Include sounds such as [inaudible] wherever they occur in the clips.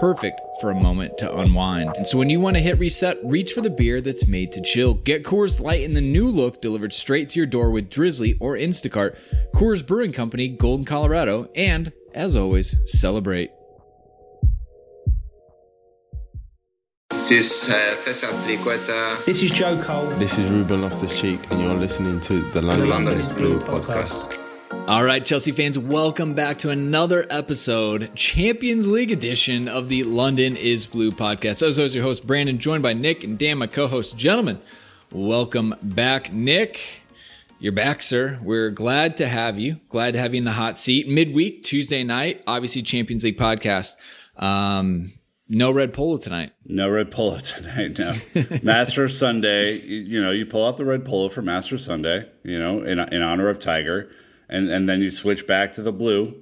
perfect for a moment to unwind. And so when you want to hit reset, reach for the beer that's made to chill. Get Coors Light in the new look delivered straight to your door with Drizly or Instacart. Coors Brewing Company, Golden, Colorado, and as always, celebrate. This uh, This is Joe Cole. This is Ruben Loftus Cheek, and you're listening to the the London, London is is Blue Blue podcast. podcast. All right, Chelsea fans, welcome back to another episode, Champions League edition of the London is Blue podcast. So, as always, your host, Brandon, joined by Nick and Dan, my co host. Gentlemen, welcome back. Nick, you're back, sir. We're glad to have you. Glad to have you in the hot seat. Midweek, Tuesday night, obviously, Champions League podcast. Um, no red polo tonight. No red polo [laughs] tonight. No Master Sunday. You, you know, you pull out the red polo for Master Sunday. You know, in in honor of Tiger, and and then you switch back to the blue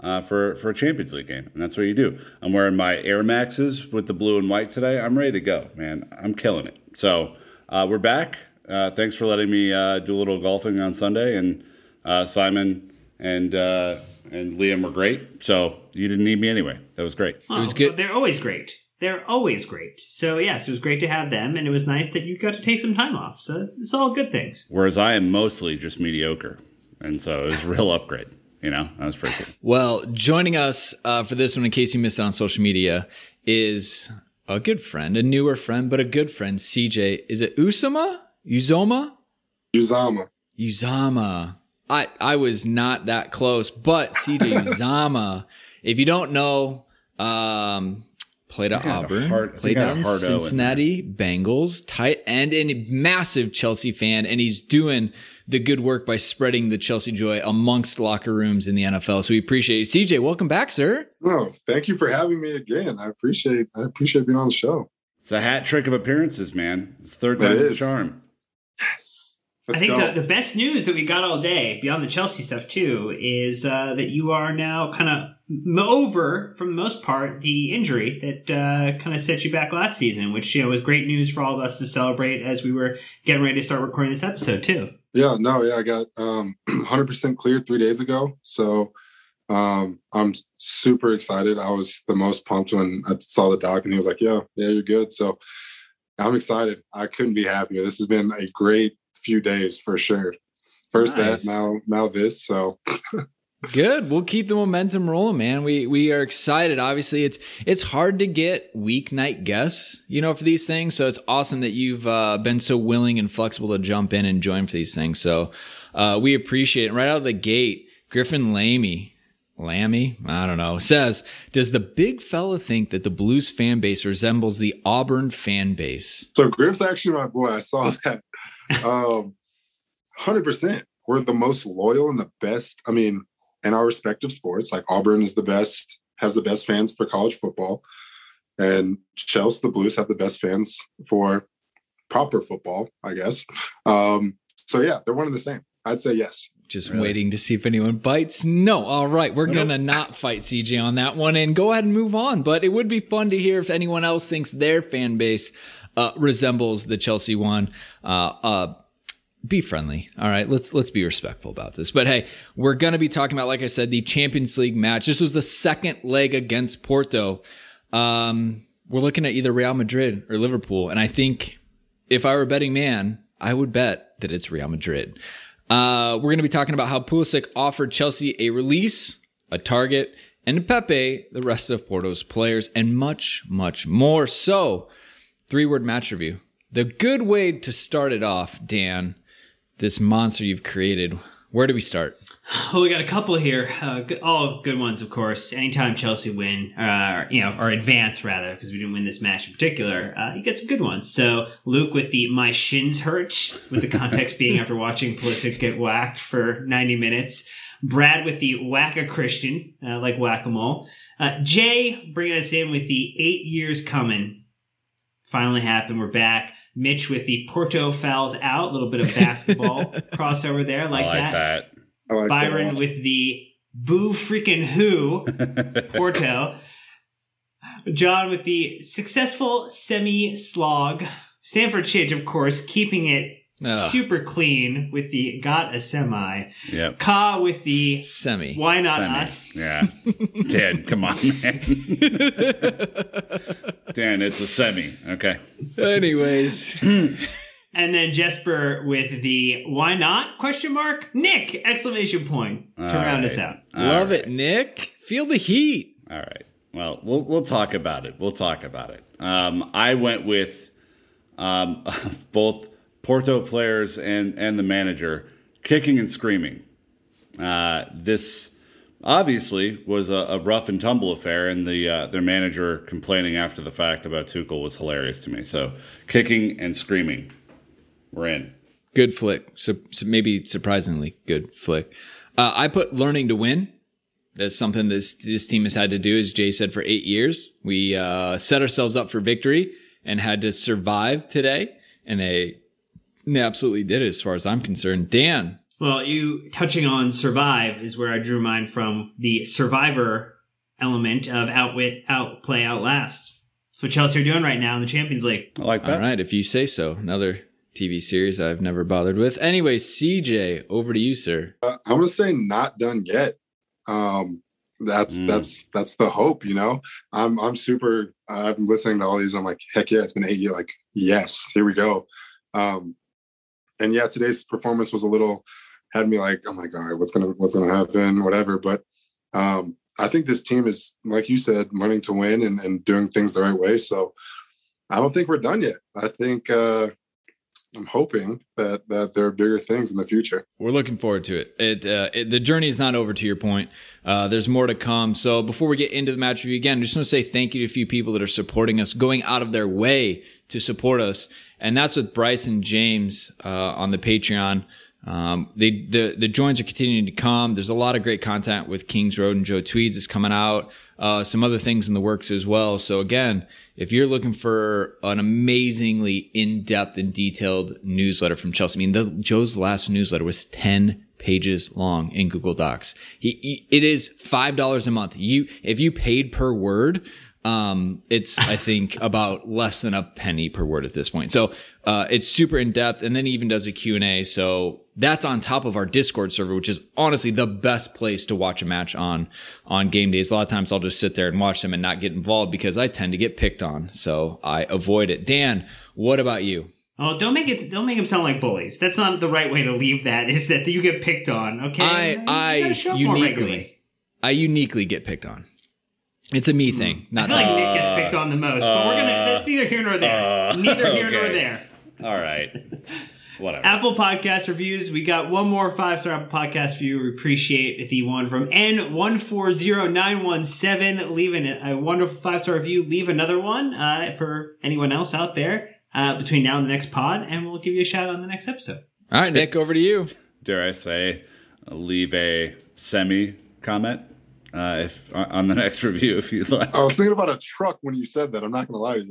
uh, for for a Champions League game, and that's what you do. I'm wearing my Air Maxes with the blue and white today. I'm ready to go, man. I'm killing it. So uh, we're back. Uh, thanks for letting me uh, do a little golfing on Sunday, and uh, Simon and uh, and Liam were great. So you didn't need me anyway. That was great. It was Oh, good. They're always great. They're always great. So yes, it was great to have them, and it was nice that you got to take some time off. So it's, it's all good things. Whereas I am mostly just mediocre. And so it was a real upgrade. You know, that was pretty cool. Well, joining us uh, for this one, in case you missed it on social media, is a good friend, a newer friend, but a good friend, CJ. Is it Usama? Uzoma? Uzama. Uzama. I, I was not that close, but CJ [laughs] Uzomah, if you don't know, um, played at I had a Auburn, hard- I think played I down a in in Cincinnati Bengals, tight end, and a massive Chelsea fan, and he's doing the good work by spreading the Chelsea joy amongst locker rooms in the NFL. So we appreciate it. CJ, welcome back, sir. No, thank you for having me again. I appreciate I appreciate being on the show. It's a hat trick of appearances, man. It's third It time's the charm. Yes. Let's I think the, the best news that we got all day, beyond the Chelsea stuff too, is uh, that you are now kind of over, for the most part, the injury that uh, kind of set you back last season, which you know was great news for all of us to celebrate as we were getting ready to start recording this episode too. Yeah, no, yeah, I got um [clears throat] 100% cleared 3 days ago. So um I'm super excited. I was the most pumped when I saw the doc and he was like, "Yeah, yeah, you're good." So I'm excited. I couldn't be happier. This has been a great few days for sure. First Nice. that, now now this. So [laughs] Good. We'll keep the momentum rolling, man. We we are excited. Obviously, it's it's hard to get weeknight guests, you know, for these things. So it's awesome that you've uh, been so willing and flexible to jump in and join for these things. So uh, we appreciate it. Right out of the gate, Griffin Lamy, Lammy, I don't know, says, "Does the big fella think that the Blues fan base resembles the Auburn fan base?" So Griff's actually my boy. I saw that. Um, hundred percent. We're the most loyal and the best. I mean, in our respective sports, like Auburn is the best, has the best fans for college football, and Chelsea, the Blues, have the best fans for proper football, I guess. Um, so yeah, they're one and the same. I'd say yes. Just Really? waiting to see if anyone bites. No. All right. We're going to not fight CJ on that one and go ahead and move on. But it would be fun to hear if anyone else thinks their fan base uh, resembles the Chelsea one. Uh, uh, be friendly. All right. Let's let's be respectful about this. But hey, we're going to be talking about, like I said, the Champions League match. This was the second leg against Porto. Um, we're looking at either Real Madrid or Liverpool. And I think if I were a betting man, I would bet that it's Real Madrid. Uh, we're going to be talking about how Pulisic offered Chelsea a release, a target, and Pepe, the rest of Porto's players, and much, much more. So, three word match review. The good way to start it off, Dan, this monster you've created. Where do we start? Well, we got a couple here. Uh, all good ones, of course. Anytime Chelsea win, uh, you know, or advance rather, because we didn't win this match in particular, uh, you get some good ones. So Luke with the "my shins hurt," with the context [laughs] being after watching Pulisic get whacked for ninety minutes. Brad with the whack a Christian, uh, like whack a mole. Uh, Jay bringing us in with the eight years coming. Finally happened. We're back. Mitch with the Porto fouls out. A little bit of basketball [laughs] crossover there, like, I like that. that. I like Byron that. with the boo freaking who [laughs] Porto. John with the successful semi slog. Stanford Chidge, of course, keeping it Ugh. super clean with the got a semi. Yep. Ka with the Semi. why not Semi. us? Yeah. Dan, come on, man. [laughs] Dan, it's a semi. Okay. Anyways, [clears throat] And then Jesper with the why not question mark Nick exclamation point to All round us right. out. love All it, Nick. Feel the heat. All right. Well, we'll we'll talk about it. We'll talk about it. Um, I went with um, [laughs] both Porto players and and the manager kicking and screaming. Uh, this obviously was a, a rough and tumble affair, and the uh, their manager complaining after the fact about Tuchel was hilarious to me. So kicking and screaming, we're in. Good flick. So, so maybe surprisingly good flick. Uh, I put learning to win. That's something this this team has had to do, as Jay said, for eight years. We uh, set ourselves up for victory and had to survive today, and they they absolutely did it, as far as I'm concerned. Dan, Well, you touching on survive is where I drew mine from the survivor element of outwit, outplay, outlast. That's what Chelsea are doing right now in the Champions League. I like that. all right, if you say so. Another TV series I've never bothered with. Anyway, CJ, over to you, sir. Uh, I'm gonna say not done yet. Um, that's Mm. that's that's the hope, you know. I'm I'm super. I'm listening to all these. I'm like, heck yeah, it's been eight years. Like, yes, here we go. Um, and yeah, today's performance was a little had me like, oh my god, what's gonna what's gonna happen, whatever. But um, I think this team is, like you said, learning to win and, and doing things the right way. So I don't think we're done yet. I think uh, I'm hoping that that there are bigger things in the future. We're looking forward to it. It, uh, it the journey is not over. To your point, uh, there's more to come. So before we get into the match review again, I just want to say thank you to a few people that are supporting us, going out of their way to support us, and that's with Bryce and James uh, on the Patreon. Um, they, the the joins are continuing to come. There's a lot of great content with Kings Road and Joe Tweeds is coming out. Uh, some other things in the works as well. So again, if you're looking for an amazingly in-depth and detailed newsletter from Chelsea, I mean, the Joe's last newsletter was 10 pages long in Google Docs. He, he it is five dollars a month. You if you paid per word, um, it's I think [laughs] about less than a penny per word at this point. So uh, it's super in depth, and then he even does a Q and A. So that's on top of our Discord server, which is honestly the best place to watch a match on on game days. A lot of times I'll just sit there and watch them and not get involved because I tend to get picked on, so I avoid it. Dan, what about you? Oh, don't make it! Don't make them sound like bullies. That's not the right way to leave that. [laughs] Is that you get picked on? Okay, I You I show up more regularly. uniquely I uniquely get picked on. It's a me thing, I not feel like them. Nick gets picked on the most, but we're gonna. That's neither here nor there. uh, neither here nor there. All right. Whatever. Apple Podcast reviews. We got one more five star Apple Podcast review. We appreciate the one from N140917 leaving it a wonderful five star review. Leave another one uh, for anyone else out there uh, between now and the next pod, and we'll give you a shout out on the next episode. All right, Nick, over to you. dare I say, leave a semi comment uh, if on the [laughs] next review if you'd like. I was thinking about a truck when you said that. I'm not going to lie to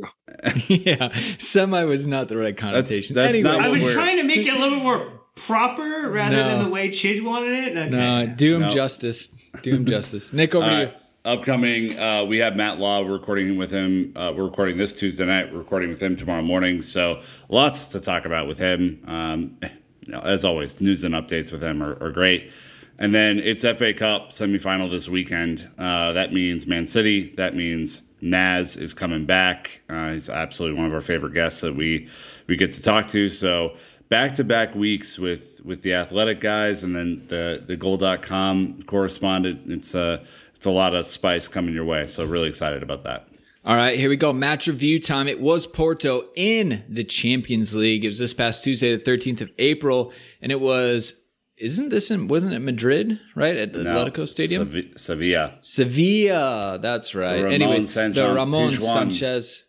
you. [laughs] yeah, semi was not the right connotation. that's Anyways, not I was we're- trying to make it a little bit more proper rather No. than the way Chidge wanted it. Okay. no, do him No. justice. Do him justice. Nick, over All to you. Upcoming, uh, we have Matt Law. We're recording with him. Uh, we're recording this Tuesday night. We're recording with him tomorrow morning. So lots to talk about with him. Um, you know, as always, news and updates with him are, are great. And then it's FA Cup semifinal this weekend. Uh, that means Man City. That means Naz is coming back. Uh, he's absolutely one of our favorite guests that we we get to talk to. So back to back weeks with with the athletic guys and then the the goal.com correspondent. It's a it's it's a lot of spice coming your way. So really excited about that. All right, here we go. Match review time. It was Porto in the Champions League. It was this past Tuesday, the 13th of April, and it was isn't this in wasn't it Madrid, right? At No, Atletico Stadium? Sevi- Sevilla. Sevilla, that's right. Ramon Anyways, Sanchez the Ramon. Sanchez.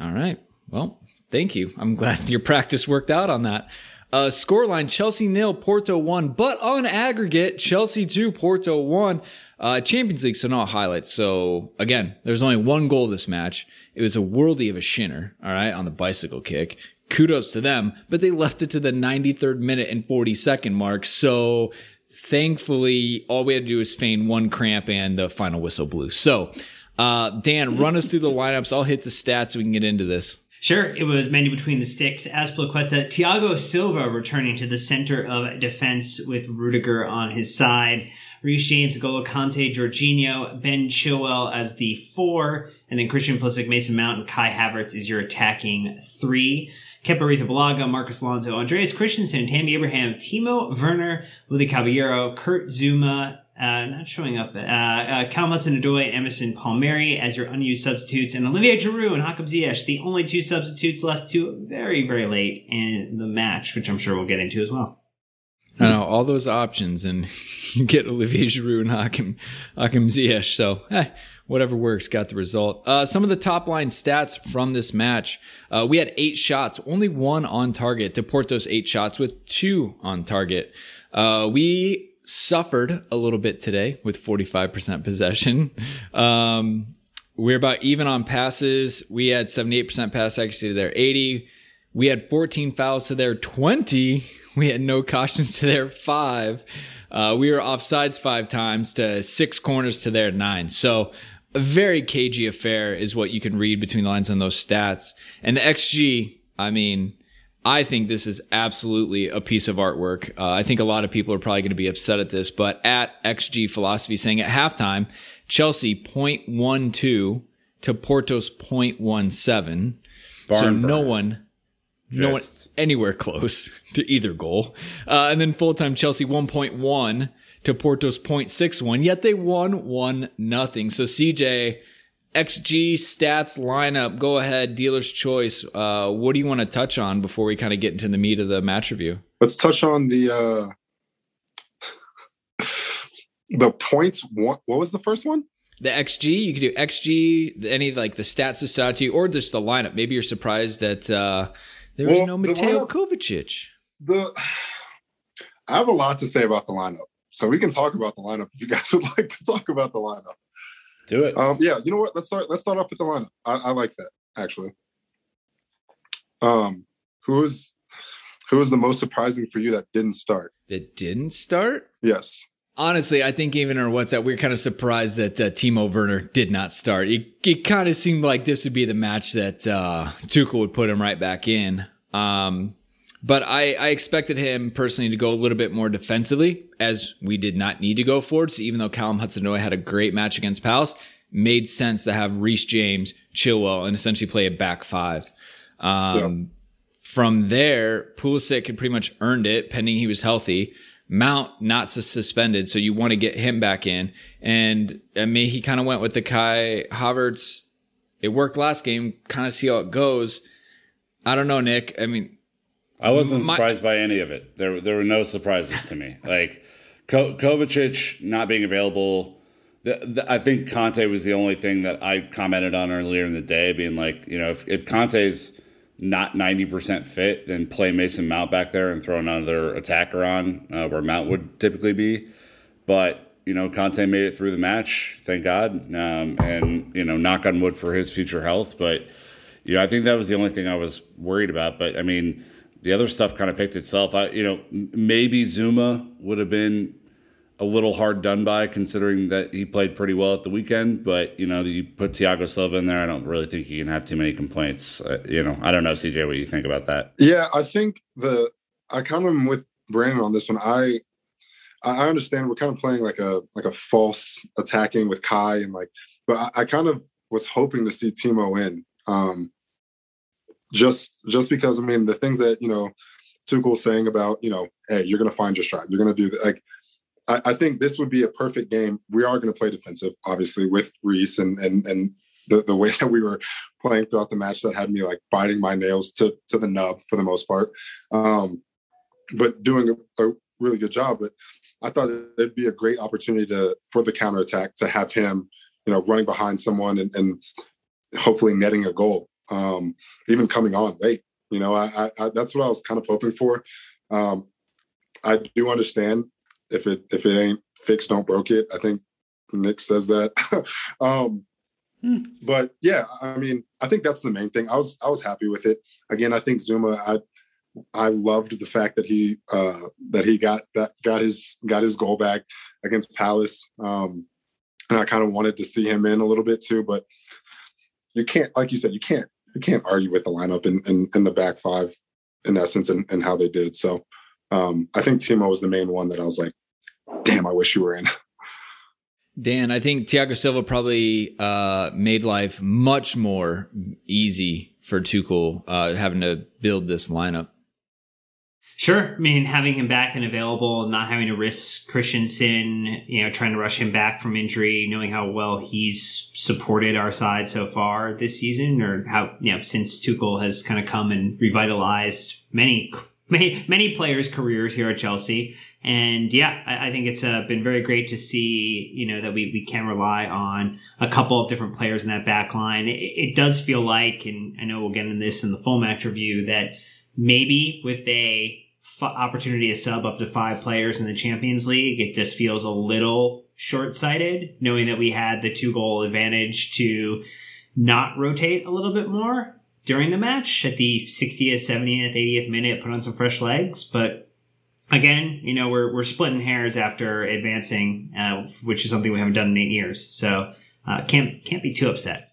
All right. Well, thank you. I'm glad [laughs] your practice worked out on that. Uh, scoreline Chelsea nil, Porto one, but on aggregate, Chelsea two, Porto one. Uh, Champions League, so not highlights. So again, there's only one goal this match. It was a worldy of a shinner, all right, on the bicycle kick. Kudos to them, but they left it to the 93rd minute and 42nd mark. So thankfully, all we had to do was feign one cramp and the final whistle blew. So, uh, Dan, run us through the lineups. I'll hit the stats so we can get into this. Sure, it was Mendy between the sticks, Azpilicueta, Thiago Silva returning to the center of defense with Rudiger on his side, Reece James, Golo Kante, Jorginho, Ben Chilwell as the four, and then Christian Pulisic, Mason Mount, and Kai Havertz is your attacking three. Kepa Balaga, Marcos Alonso, Andreas Christensen, Tammy Abraham, Timo Werner, Willy Caballero, Kurt Zouma, uh, not showing up. Uh, uh, Cal Emerson Palmieri as your unused substitutes, and Olivier Giroud and Hakim Ziyech, the only two substitutes left to very, very late in the match, which I'm sure we'll get into as well. I know all those options, and [laughs] you get Olivier Giroud and Hakim, Hakim Ziyech. So, eh, whatever works, got the result. Uh, some of the top line stats from this match: uh, we had eight shots, only one on target. To Porto's eight shots with two on target. Uh, we suffered a little bit today with 45% possession. [laughs] Um, we're about even on passes. We had 78% pass accuracy to their 80. We had 14 fouls to their 20. [laughs] We had no cautions to their five. Uh, we were offsides five times to six corners to their nine. So a very cagey affair is what you can read between the lines on those stats. And the XG, I mean, I think this is absolutely a piece of artwork. Uh, I think a lot of people are probably going to be upset at this, but at XG Philosophy saying at halftime, Chelsea 0.12 to Porto's 0.17. so Barn no one, no one anywhere close [laughs] to either goal. Uh, and then full time Chelsea 1.1 to Porto's 0.61, yet they won 1 nothing. So CJ, XG stats lineup, go ahead, dealer's choice. Uh, what do you want to touch on before we kind of get into the meat of the match review? Let's touch on the uh the points. What, what was the first one? The XG, you could do XG, any like the stats that stood to you, or just the lineup. Maybe you're surprised that uh, there was Well, no the Mateo lineup- Kovacic. The I have a lot to say about the lineup, so we can talk about the lineup if you guys would like to talk about the lineup. Do it. Um, yeah, you know what? Let's start. Let's start off with the lineup. I, I like that actually. Um, who is who was the most surprising for you that didn't start? That didn't start. Yes. Honestly, I think even our WhatsApp, we are kind of surprised that uh, Timo Werner did not start. It, it kind of seemed like this would be the match that uh, Tuchel would put him right back in. Um, but I, I expected him personally to go a little bit more defensively, as we did not need to go forward. So even though Callum Hudson-Odoi had a great match against Palace, made sense to have Reece James, Chilwell, and essentially play a back five. Um, From there, Pulisic had pretty much earned it, pending he was healthy. Mount not suspended, so you want to get him back in. And I mean, he kind of went with the Kai Havertz. It worked last game. Kind of see how it goes. I don't know, Nick. I mean, I wasn't My- surprised by any of it. There, there were no surprises to me. [laughs] Like Ko- Kovacic not being available. The, the, I think Kante was the only thing that I commented on earlier in the day, being like, you know, if, if Kante's not ninety percent fit, then play Mason Mount back there and throw another attacker on uh, where Mount would typically be. But you know, Kante made it through the match, thank God, um, and you know, knock on wood for his future health. But you know, I think that was the only thing I was worried about. But I mean, the other stuff kind of picked itself. I, you know, maybe Zouma would have been a little hard done by, considering that he played pretty well at the weekend. But you know, you put Thiago Silva in there, I don't really think you can have too many complaints. Uh, you know, I don't know, CJ, what you think about that? Yeah, I think the I kind of with Brandon on this one. I I understand we're kind of playing like a like a false attacking with Kai and like, but I, I kind of was hoping to see Timo in. Um, just just because I mean the things that you know Tuchel's saying about you know hey you're gonna find your stride you're gonna do that like I, I think this would be a perfect game. We are going to play defensive, obviously, with Reece and and and the, the way [laughs] that we were playing throughout the match that had me like biting my nails to to the nub for the most part. Um, but doing a, a really good job. But I thought it'd be a great opportunity to for the counterattack to have him, you know, running behind someone and, and hopefully netting a goal. Um, even coming on late. You know, I, I, that's what I was kind of hoping for. Um, I do understand if it if it ain't fixed, don't broke it. I think Nick says that. [laughs] um, hmm. But yeah, I mean, I think that's the main thing. I was I was happy with it. Again, I think Zouma. I I loved the fact that he uh, that he got that got his got his goal back against Palace. Um, and I kind of wanted to see him in a little bit too, but you can't, like you said, you can't you can't argue with the lineup in in, in the back five in essence and, and how they did. So um, I think Timo was the main one that I was like, damn, I wish you were in. [laughs] Dan, I think Thiago Silva probably uh, made life much more easy for Tuchel uh, having to build this lineup. Sure. I mean, having him back and available, not having to risk Christensen, you know, trying to rush him back from injury, knowing how well he's supported our side so far this season, or how, you know, since Tuchel has kind of come and revitalized many, many, many players' careers here at Chelsea. And yeah, I, I think it's uh, been very great to see, you know, that we, we can rely on a couple of different players in that back line. It, it does feel like, and I know we'll get into this in the full match review, that maybe with a f- opportunity to sub up to five players in the Champions League, it just feels a little short sighted, knowing that we had the two goal advantage to not rotate a little bit more during the match at the 60th, 70th, 80th minute, put on some fresh legs. But again, you know, we're, we're splitting hairs after advancing, uh, which is something we haven't done in eight years. So, uh, can't, can't be too upset.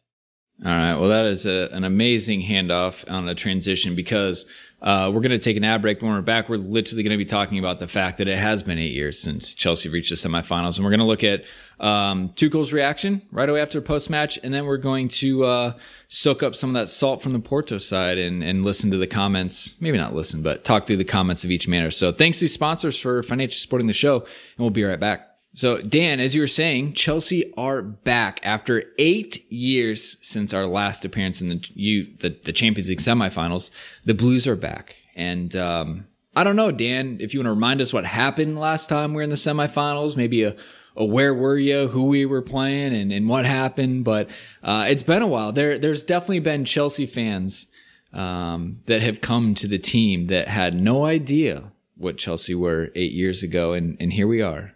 All right. Well, that is a, an amazing handoff on a transition because uh, we're going to take an ad break. When we're back, we're literally going to be talking about the fact that it has been eight years since Chelsea reached the semifinals. And we're going to look at um, Tuchel's reaction right away after post match. And then we're going to uh, soak up some of that salt from the Porto side and, and listen to the comments. Maybe not listen, but talk through the comments of each manner. So thanks to sponsors for financially supporting the show. And we'll be right back. So, Dan, as you were saying, Chelsea are back after eight years since our last appearance in the you the, the Champions League semifinals. The Blues are back, and um, I don't know, Dan, if you want to remind us what happened last time we were in the semifinals, maybe a, a where were you, who we were playing, and, and what happened. But uh, it's been a while. There, there's definitely been Chelsea fans um, that have come to the team that had no idea what Chelsea were eight years ago, and, and here we are.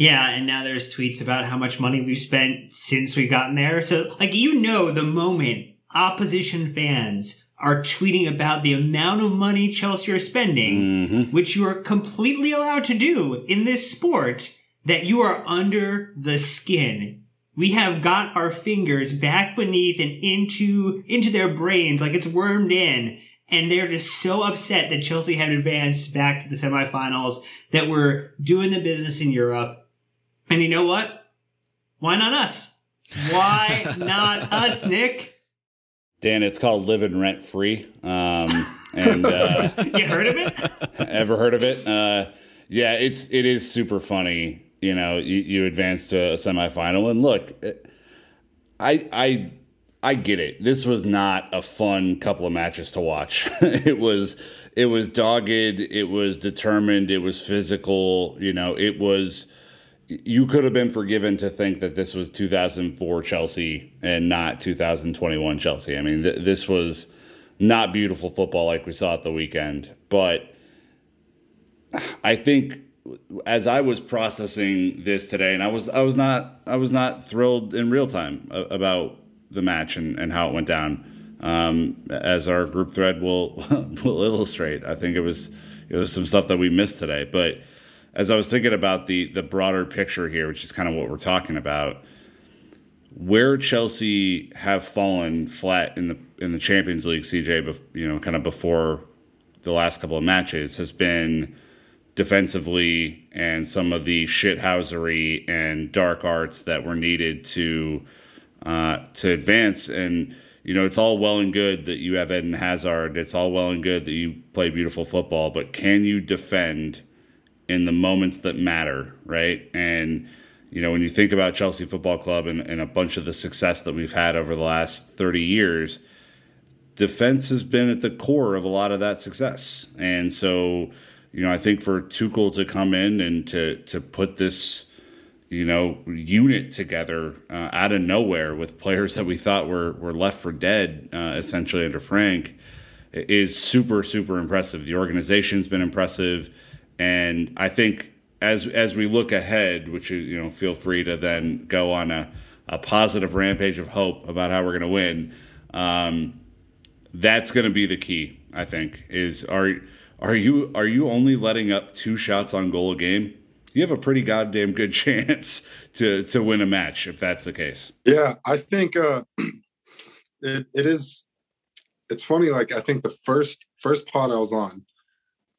Yeah, and now there's tweets about how much money we've spent since we've gotten there. So, like, you know, the moment opposition fans are tweeting about the amount of money Chelsea are spending, mm-hmm. which you are completely allowed to do in this sport, that you are under the skin. We have got our fingers back beneath and into, into their brains like it's wormed in. And they're just so upset that Chelsea had advanced back to the semifinals, that we're doing the business in Europe, and you know what? Why not us? Why [laughs] not us, Nick? Dan, it's called living rent free. Um, and uh, [laughs] you heard of it? [laughs] ever heard of it? Uh, yeah, it's it is super funny. You know, you, you advance to a semifinal, and look, I I I get it. This was not a fun couple of matches to watch. it was it was dogged. It was determined. It was physical. You know, it was you could have been forgiven to think that this was 2004 Chelsea and not 2021 Chelsea. I mean, th- this was not beautiful football like we saw at the weekend. But I think as I was processing this today, and I was I was not I was not thrilled in real time about the match and, and how it went down. Um, as our group thread will [laughs] will illustrate, I think it was it was some stuff that we missed today, but as I was thinking about the the broader picture here, which is kind of what we're talking about, where Chelsea have fallen flat in the in the Champions League, CJ, you know, kind of before the last couple of matches has been defensively and some of the shithousery and dark arts that were needed to uh, to advance. And you know, it's all well and good that you have Eden Hazard. It's all well and good that you play beautiful football, but can you defend? In the moments that matter, right? And you know, when you think about Chelsea Football Club and, and a bunch of the success that we've had over the last 30 years, defense has been at the core of a lot of that success. And so, you know, I think for Tuchel to come in and to to put this, you know, unit together uh, out of nowhere with players that we thought were were left for dead, uh, essentially under Frank, is super super impressive. The organization's been impressive, and I think as as we look ahead, which you know, feel free to then go on a, a positive rampage of hope about how we're going to win. Um, that's going to be the key. I think is are are you are you only letting up two shots on goal a game? You have a pretty goddamn good [laughs] chance to to win a match if that's the case. Yeah, I think uh, [clears throat] it it is. It's funny. Like I think the first first pod I was on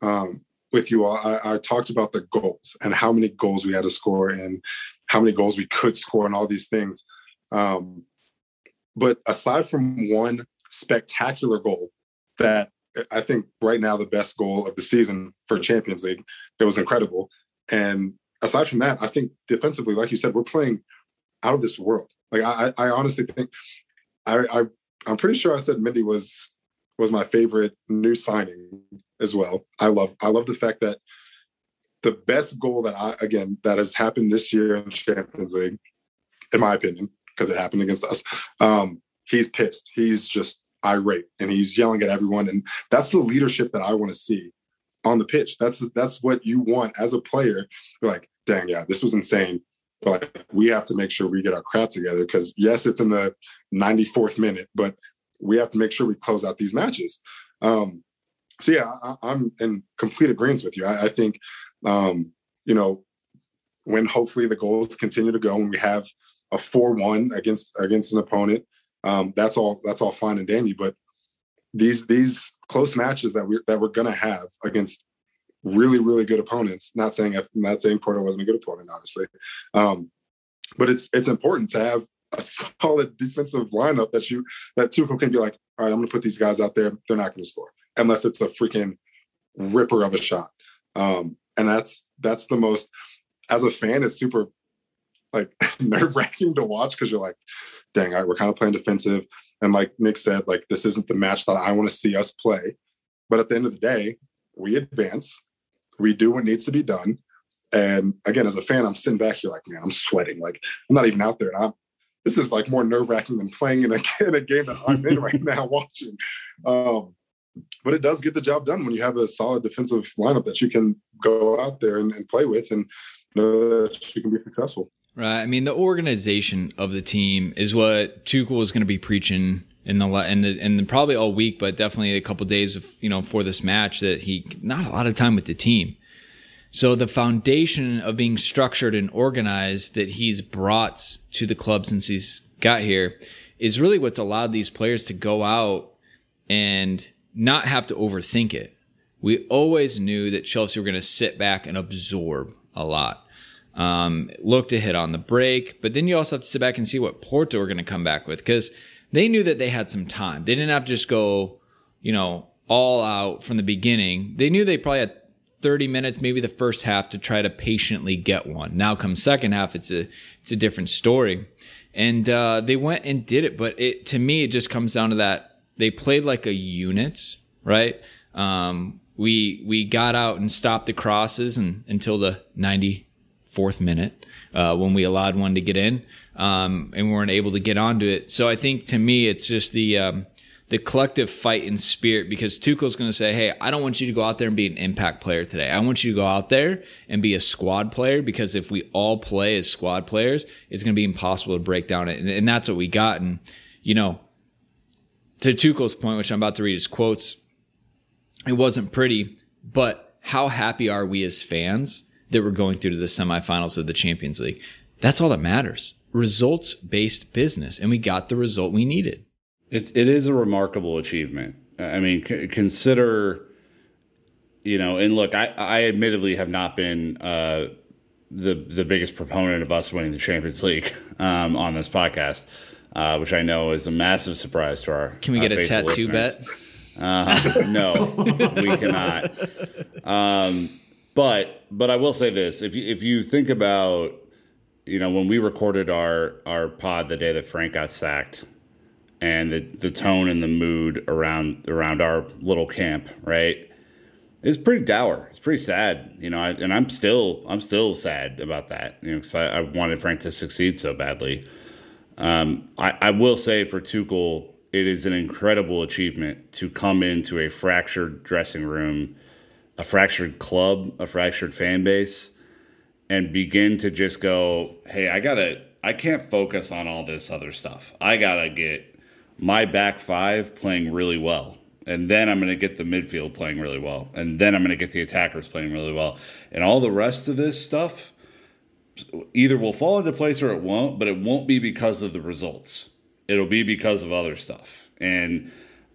um, with you all, I, I talked about the goals and how many goals we had to score and how many goals we could score and all these things. Um, but aside from one spectacular goal that I think right now the best goal of the season for Champions League. That was incredible. And aside from that, I think defensively, like you said, we're playing out of this world. Like I, I honestly think I, I I'm pretty sure I said Mendy was was my favorite new signing as well. I love I love the fact that the best goal that I again that has happened this year in Champions League, in my opinion, because it happened against us. Um, he's pissed. He's just irate and he's yelling at everyone. And that's the leadership that I want to see on the pitch. That's that's what you want as a player. You're like, dang, yeah, this was insane. But like, we have to make sure we get our crap together because yes, it's in the 94th minute, but we have to make sure we close out these matches. Um, so yeah, I, am in complete agreement with you. I, I think, um, you know, when hopefully the goals continue to go and we have a 4-1 against against an opponent um, that's all that's all fine and dandy. But these these close matches that we that we're gonna have against really really good opponents. Not saying not saying Porto wasn't a good opponent, obviously, um, but it's it's important to have a solid defensive lineup that you that Tuchel can be like, all right, I'm gonna put these guys out there. They're not gonna score unless it's a freaking ripper of a shot. Um, and that's that's the most as a fan, it's super like [laughs] nerve wracking to watch because you're like, dang, right, we're kind of playing defensive. And like Nick said, like this isn't the match that I want to see us play. But at the end of the day, we advance, we do what needs to be done. And again, as a fan, I'm sitting back here like, man, I'm sweating. Like I'm not even out there. And I'm this is like more nerve wracking than playing in a, [laughs] in a game that I'm in right [laughs] now watching. Um, but it does get the job done when you have a solid defensive lineup that you can go out there and, and play with and know that you can be successful. Right. I mean, the organization of the team is what Tuchel is going to be preaching in the and and probably all week, but definitely a couple of days of you know for this match that he not a lot of time with the team. So the foundation of being structured and organized that he's brought to the club since he's got here is really what's allowed these players to go out and not have to overthink it. We always knew that Chelsea were going to sit back and absorb a lot um, look to hit on the break. But then you also have to sit back and see what Porto are going to come back with because they knew that they had some time. They didn't have to just go, you know, all out from the beginning. They knew they probably had 30 minutes, maybe the first half, to try to patiently get one. Now, come second half, it's a it's a different story. And uh, they went and did it, but it to me it just comes down to that they played like a unit, right? Um, we we got out and stopped the crosses and until the 94th minute uh, when we allowed one to get in um, and we weren't able to get onto it. So I think to me, it's just the um, the collective fight in spirit because Tuchel's going to say, "Hey, I don't want you to go out there and be an impact player today. I want you to go out there and be a squad player because if we all play as squad players, it's going to be impossible to break down it." And, and that's what we got. And you know, to Tuchel's point, which I'm about to read his quotes, it wasn't pretty, but how happy are we as fans? that we're going through to the semifinals of the Champions League. That's all that matters. Results based business. And we got the result we needed. It's, it is a remarkable achievement. I mean, c- consider, you know, and look, I, I admittedly have not been uh, the, the biggest proponent of us winning the Champions League [laughs] um, on this podcast, uh, which I know is a massive surprise to our. Can we get a tattoo listeners. bet? Uh, no, we cannot. Um, But but I will say this: if you if you think about, you know, when we recorded our our pod the day that Frank got sacked, and the the tone and the mood around around our little camp, right? It's pretty dour. It's pretty sad, you know. I, and I'm still I'm still sad about that, you know, because I, I, wanted Frank to succeed so badly. Um, I, I will say for Tuchel, it is an incredible achievement to come into a fractured dressing room, a fractured club, a fractured fan base, and begin to just go, hey, I gotta, I can't focus on all this other stuff. I gotta get my back five playing really well. And then I'm going to get the midfield playing really well. And then I'm going to get the attackers playing really well. And all the rest of this stuff either will fall into place or it won't, but it won't be because of the results it'll be because of other stuff. And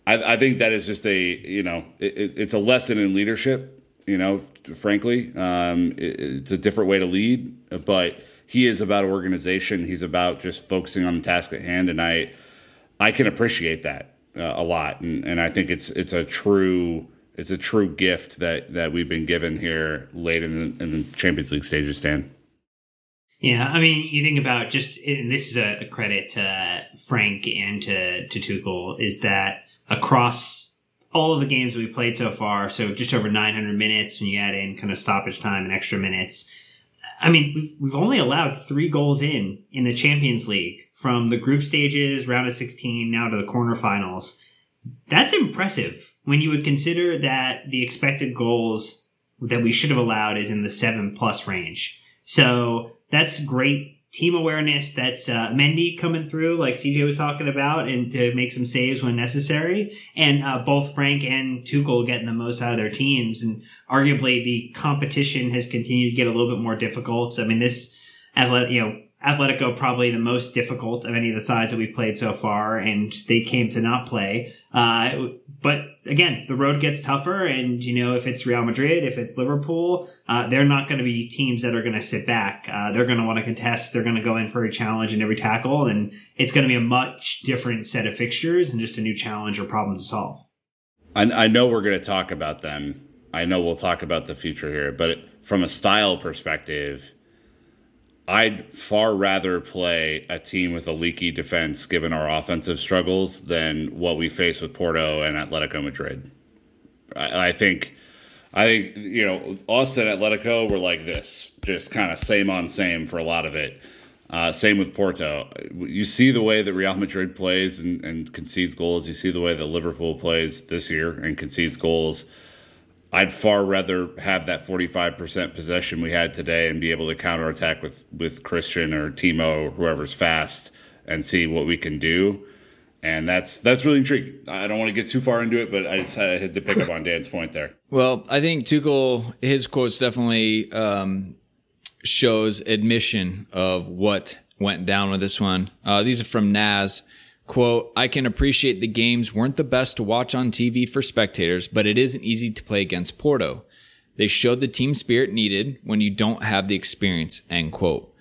I, I think that is just a, you know, it, it's a lesson in leadership, you know, frankly. Um, it, it's a different way to lead, but he is about organization. He's about just focusing on the task at hand. And I, I can appreciate that uh, a lot. And, and I think it's, it's a true, it's a true gift that, that we've been given here late in the, in the Champions League stages, Stan. Yeah, I mean, you think about just, and this is a, credit to Frank and to, to Tuchel, is that across all of the games that we played so far, so just over 900 minutes when you add in kind of stoppage time and extra minutes, I mean, we've, we've only allowed three goals in in the Champions League from the group stages, round of 16, now to the quarterfinals. That's impressive when you would consider that the expected goals that we should have allowed is in the seven plus range. So that's great team awareness. That's uh, Mendy coming through, like CJ was talking about, and to make some saves when necessary. And uh, both Frank and Tuchel getting the most out of their teams. And arguably, the competition has continued to get a little bit more difficult. I mean, this athletic, you know, Atletico probably the most difficult of any of the sides that we've played so far, and they came to not play. Uh, but again, the road gets tougher, and you know if it's Real Madrid, if it's Liverpool, uh, they're not going to be teams that are going to sit back. Uh, they're going to want to contest. They're going to go in for a challenge in every tackle, and it's going to be a much different set of fixtures and just a new challenge or problem to solve. I, I know we're going to talk about them. I know we'll talk about the future here, but from a style perspective I'd far rather play a team with a leaky defense, given our offensive struggles, than what we face with Porto and Atletico Madrid. I, I think, I think you know, us and Atletico were like this, just kind of same on same for a lot of it. Uh, same with Porto. You see the way that Real Madrid plays and, and concedes goals. You see the way that Liverpool plays this year and concedes goals. I'd far rather have that 45% possession we had today and be able to counterattack with, with Christian or Timo or whoever's fast and see what we can do. And that's that's really intriguing. I don't want to get too far into it, but I just had to pick up on Dan's point there. Well, I think Tuchel, his quotes definitely um, shows admission of what went down with this one. Uh, these are from Naz. Quote, I can appreciate the games weren't the best to watch on TV for spectators, but it isn't easy to play against Porto. They showed the team spirit needed when you don't have the experience, end quote.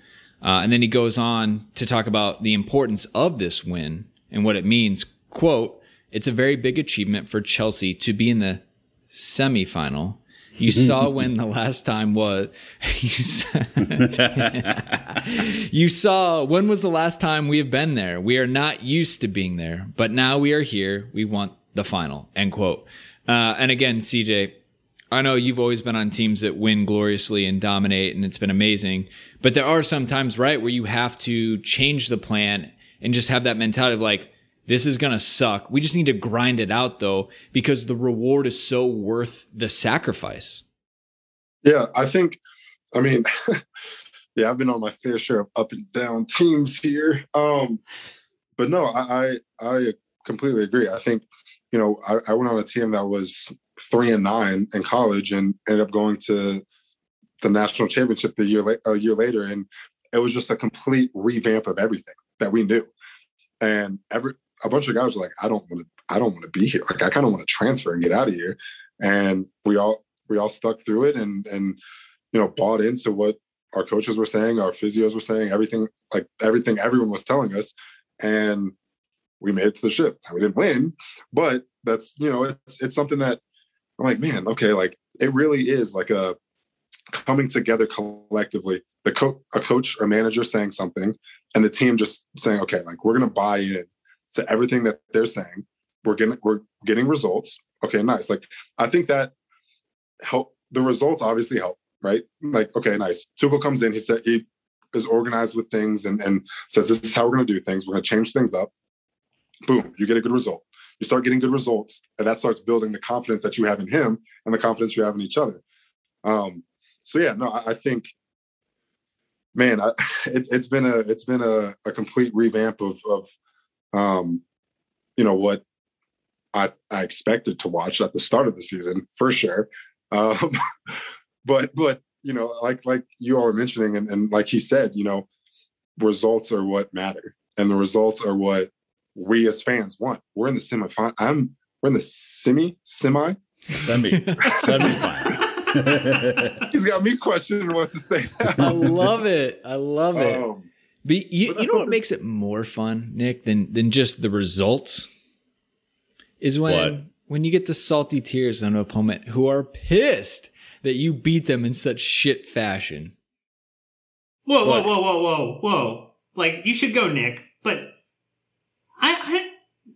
Uh, and then he goes on to talk about the importance of this win and what it means. Quote, it's a very big achievement for Chelsea to be in the semifinal you [laughs] saw when the last time was. [laughs] [laughs] you saw when was the last time we have been there. We are not used to being there, but now we are here. We want the final. End quote. Uh, and again, CJ, I know you've always been on teams that win gloriously and dominate, and it's been amazing. But there are some times, right, where you have to change the plan and just have that mentality of like, this is going to suck. We just need to grind it out though, because the reward is so worth the sacrifice. Yeah, I think, I mean, [laughs] yeah, I've been on my fair share of up and down teams here. Um, but no, I, I, I completely agree. I think, you know, I, I went on a team that was three and nine in college and ended up going to the national championship a year, la- a year later. And it was just a complete revamp of everything that we knew. And every a bunch of guys were like, I don't want to, I don't want to be here. Like I kind of want to transfer and get out of here. And we all we all stuck through it and and you know bought into what our coaches were saying, our physios were saying, everything like everything everyone was telling us, and we made it to the ship. We didn't win, but that's you know it's it's something that I'm like, man, okay, like it really is like a coming together collectively. The co- a coach or manager saying something, and the team just saying, "Okay, like we're to buy in to everything that they're saying. We're getting we're getting results. Okay, nice. Like I think that help. The results obviously help, right? Like okay, nice. Tuchel comes in. He said he is organized with things and and says this is how we're to do things. We're to change things up. Boom, you get a good result. You start getting good results, and that starts building the confidence that you have in him and the confidence you have in each other. Um, so yeah, no, I, I think, man, I, [laughs] it's it's been a it's been a, a complete revamp of of um, you know what I, I expected to watch at the start of the season for sure. Um, [laughs] but but you know, like like you all are mentioning, and, and like he said, you know, results are what matter, and the results are what we as fans want. We're in the semi. I'm we're in the semi semi semi semi [laughs] final. He's got me questioning what to say. I love it. I love it. Um, but you, but you know what makes it more fun, Nick, than than just the results is when what? when you get the salty tears on an opponent who are pissed that you beat them in such shit fashion. Whoa, whoa, whoa, whoa, whoa, whoa! Like you should go, Nick. But I, I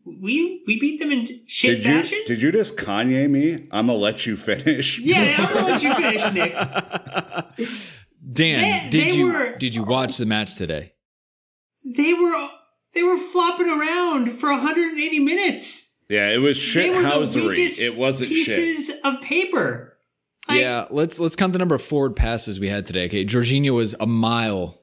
we we beat them in shit did fashion. You, did you just Kanye me? I'm gonna let you finish. Yeah, I'm gonna [laughs] let you finish, Nick. Dan, they, did they you were, did you watch the match today? They were they were flopping around for 180 minutes. Yeah, it was shit housery. It wasn't pieces shit. of paper. Like, yeah, let's let's count the number of forward passes we had today. Okay, Jorginho was a mile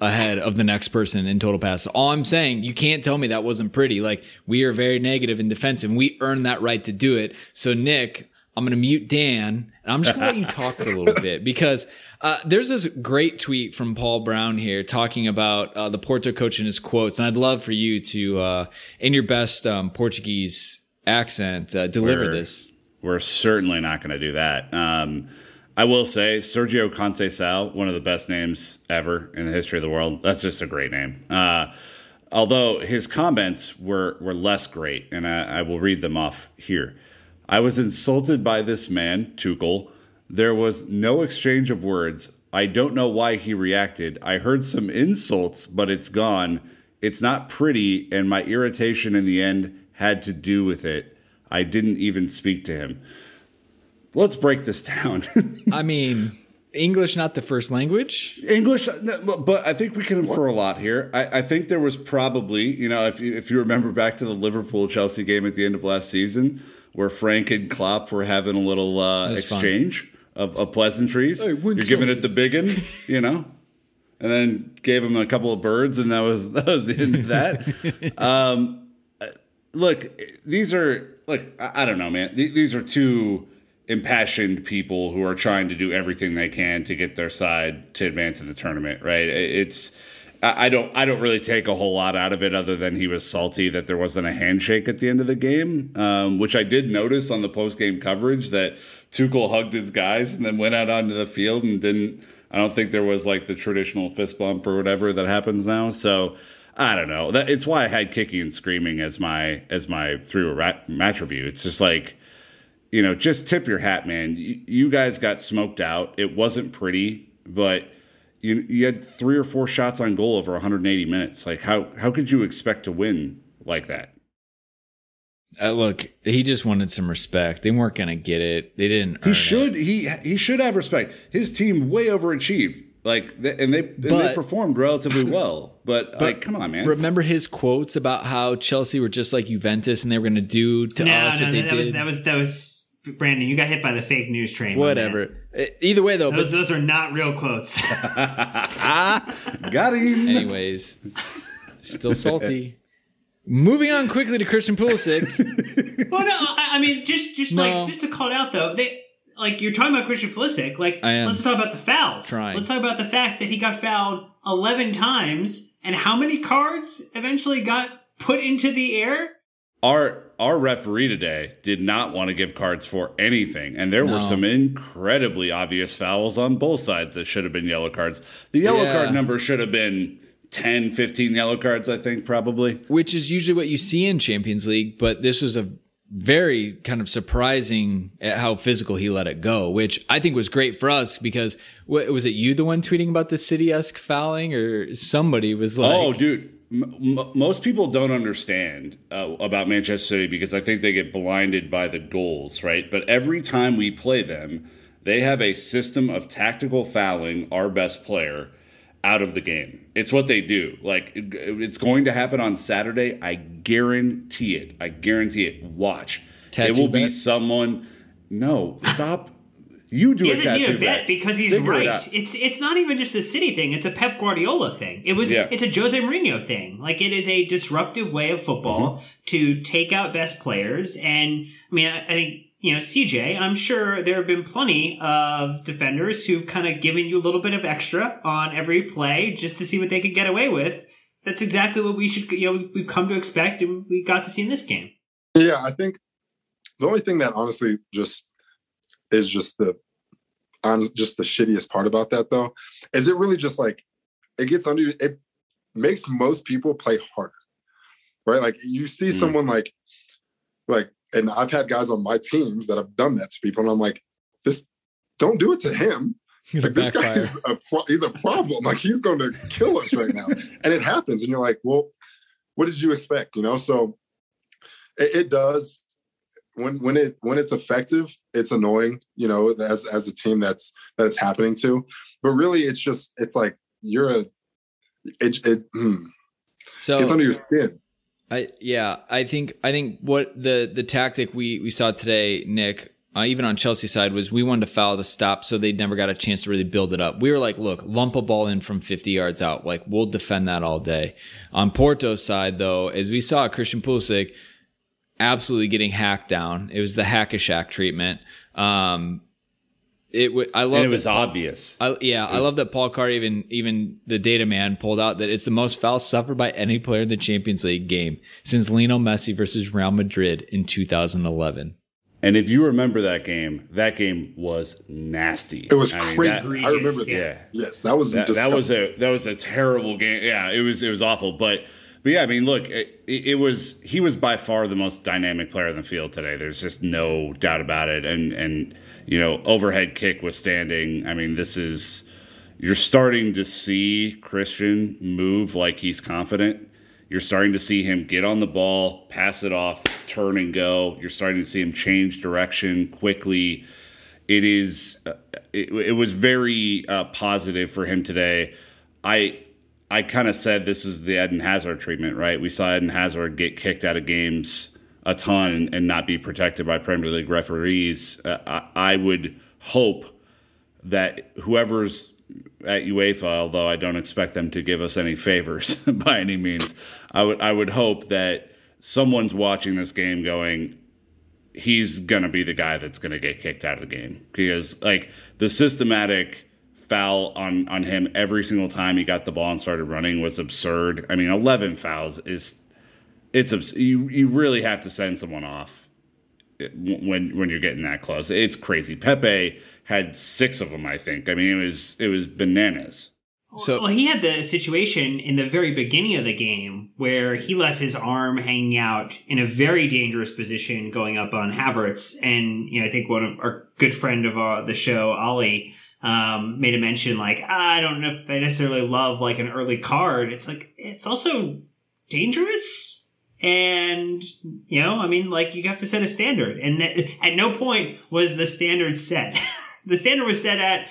ahead of the next person in total passes. All I'm saying, you can't tell me that wasn't pretty. Like we are very negative and defensive. We earned that right to do it. So Nick, I'm going to mute Dan and I'm just going to let you [laughs] talk for a little bit because uh, there's this great tweet from Paul Brown here talking about uh, the Porto coach and his quotes. And I'd love for you to, uh, in your best um, Portuguese accent, uh, deliver we're, this. We're certainly not going to do that. Um, I will say Sergio Conceição, one of the best names ever in the history of the world. That's just a great name. Uh, although his comments were were less great, and I, I, will read them off here. I was insulted by this man, Tuchel. There was no exchange of words. I don't know why he reacted. I heard some insults, but it's gone. It's not pretty, and my irritation in the end had to do with it. I didn't even speak to him let's break this down. [laughs] I mean, English not the first language. English, but I think we can infer a lot here. I, I, think there was probably, you know, if you, if you remember back to the Liverpool Chelsea game at the end of last season, where Frank and Klopp were having a little uh, exchange of, of, pleasantries. Hey, You're giving it the big one, you know, and then gave him a couple of birds, and that was [laughs] that was the end of that. [laughs] um, uh, look, these are look. I, I don't know, man. These are two impassioned people who are trying to do everything they can to get their side to advance in the tournament, right? It's I don't I don't really take a whole lot out of it other than he was salty that there wasn't a handshake at the end of the game, um, which I did notice on the post game coverage that Tuchel hugged his guys and then went out onto the field and didn't. I don't think there was like the traditional fist bump or whatever that happens now. So I don't know. That, it's why I had kicking and screaming as my as my through match review. It's just like you know, just tip your hat, man. You, you guys got smoked out. It wasn't pretty, but you you had three or four shots on goal over 180 minutes. Like how how could you expect to win like that? Uh, look, he just wanted some respect. They weren't going to get it. They didn't. He should. It. He he should have respect. His team way overachieved. Like and they and but, they performed relatively [laughs] well. But, but, like, come on, man. Remember his quotes about how Chelsea were just like Juventus and they were going to do to no, us no, what no, they that did. Was, that was that was Brandon, you got hit by the fake news train. Whatever. Either way, though, those, but, those are not real quotes. [laughs] [laughs] [laughs] got him. Anyways, still salty. Moving on quickly to Christian Pulisic. well, no, I, I, mean, just just no. like just to call it out though, they like you're talking about Christian Pulisic. Like, let's talk about the fouls. Trying. Let's talk about the fact that he got fouled 11 times, and how many cards eventually got put into the air our our referee today did not want to give cards for anything and there no. were some incredibly obvious fouls on both sides that should have been yellow cards the yellow yeah. card number should have been 10 15 yellow cards i think probably which is usually what you see in champions league but this was a very kind of surprising at how physical he let it go, which I think was great for us because what, was it you the one tweeting about the city esque fouling or somebody was like, oh, dude. M- most people don't understand uh, about Manchester City because I think they get blinded by the goals, right? But every time we play them, they have a system of tactical fouling our best player out of the game. It's what they do. Like it's going to happen on Saturday. I guarantee it. I guarantee it. Watch. Tattoo it will bet? be someone. No, stop. You do he a tattoo a bet because he's Figure right. It it's it's not even just a City thing. It's a Pep Guardiola thing. It was yeah. it's a Jose Mourinho thing. Like it is a disruptive way of football mm-hmm. to take out best players. And I mean, I, I think you know, CJ, I'm sure there have been plenty of defenders who've kind of given you a little bit of extra on every play just to see what they could get away with. That's exactly what we should, you know, we've come to expect and we got to see in this game. Yeah, I think the only thing that honestly just is just the on just the shittiest part about that though is it really just like it gets under it makes most people play harder right like you see mm. someone like like and I've had guys on my teams that have done that to people, and I'm like, this, don't do it to him. Like this guy is a he's a problem. Like he's going to kill us right now, [laughs] and it happens. And you're like, well, what did you expect? You know, so it, it does when when it when it's effective, it's annoying. You know, as as a team that's that it's happening to, but really, it's just it's like you're a it it. Hmm, so it's under your skin. I yeah, I think I think what the the tactic we we saw today, Nick, uh, even on Chelsea side, was we wanted to foul to stop, so they never got a chance to really build it up. We were like, look, lump a ball in from 50 yards out, like we'll defend that all day. On Porto's side, though, as we saw Christian Pulisic absolutely getting hacked down, it was the hack a Shack treatment. Um, it w- I love it was Paul, obvious. I, yeah, was, I love that Paul Carr even even the data man pulled out that it's the most fouls suffered by any player in the Champions League game since Lionel Messi versus Real Madrid in 2011. And if you remember that game, that game was nasty. It was I crazy. Mean, that, I remember that. Yeah. Yes, that was that, that, was a that was a terrible game. Yeah, it was it was awful. But but yeah, I mean, look, it, it was he was by far the most dynamic player in the field today. There's just no doubt about it. And and you know, overhead kick withstanding. I mean, this is you're starting to see Christian move like he's confident. You're starting to see him get on the ball, pass it off, turn and go. You're starting to see him change direction quickly. It is uh, it, it, was very uh, positive for him today. I I kind of said this is the Eden Hazard treatment, right? We saw Eden Hazard get kicked out of games a ton and not be protected by Premier League referees. Uh, I, I, would hope that whoever's at UEFA, although I don't expect them to give us any favors [laughs] by any means, I would I would hope that someone's watching this game going, he's gonna be the guy that's gonna get kicked out of the game because like the systematic foul on on him every single time he got the ball and started running was absurd. I mean, 11 fouls is it's you you really have to send someone off when when you're getting that close. It's crazy. Pepe had six of them, I think. I mean, it was it was bananas. So well, he had the situation in the very beginning of the game where he left his arm hanging out in a very dangerous position going up on Havertz, and you know I think one of our good friend of uh, the show, Ali, um, made a mention like I don't know if I necessarily love like an early card. It's like it's also dangerous and, you know, I mean, like you have to set a standard. And th- at no point was the standard set. [laughs] the standard was set at,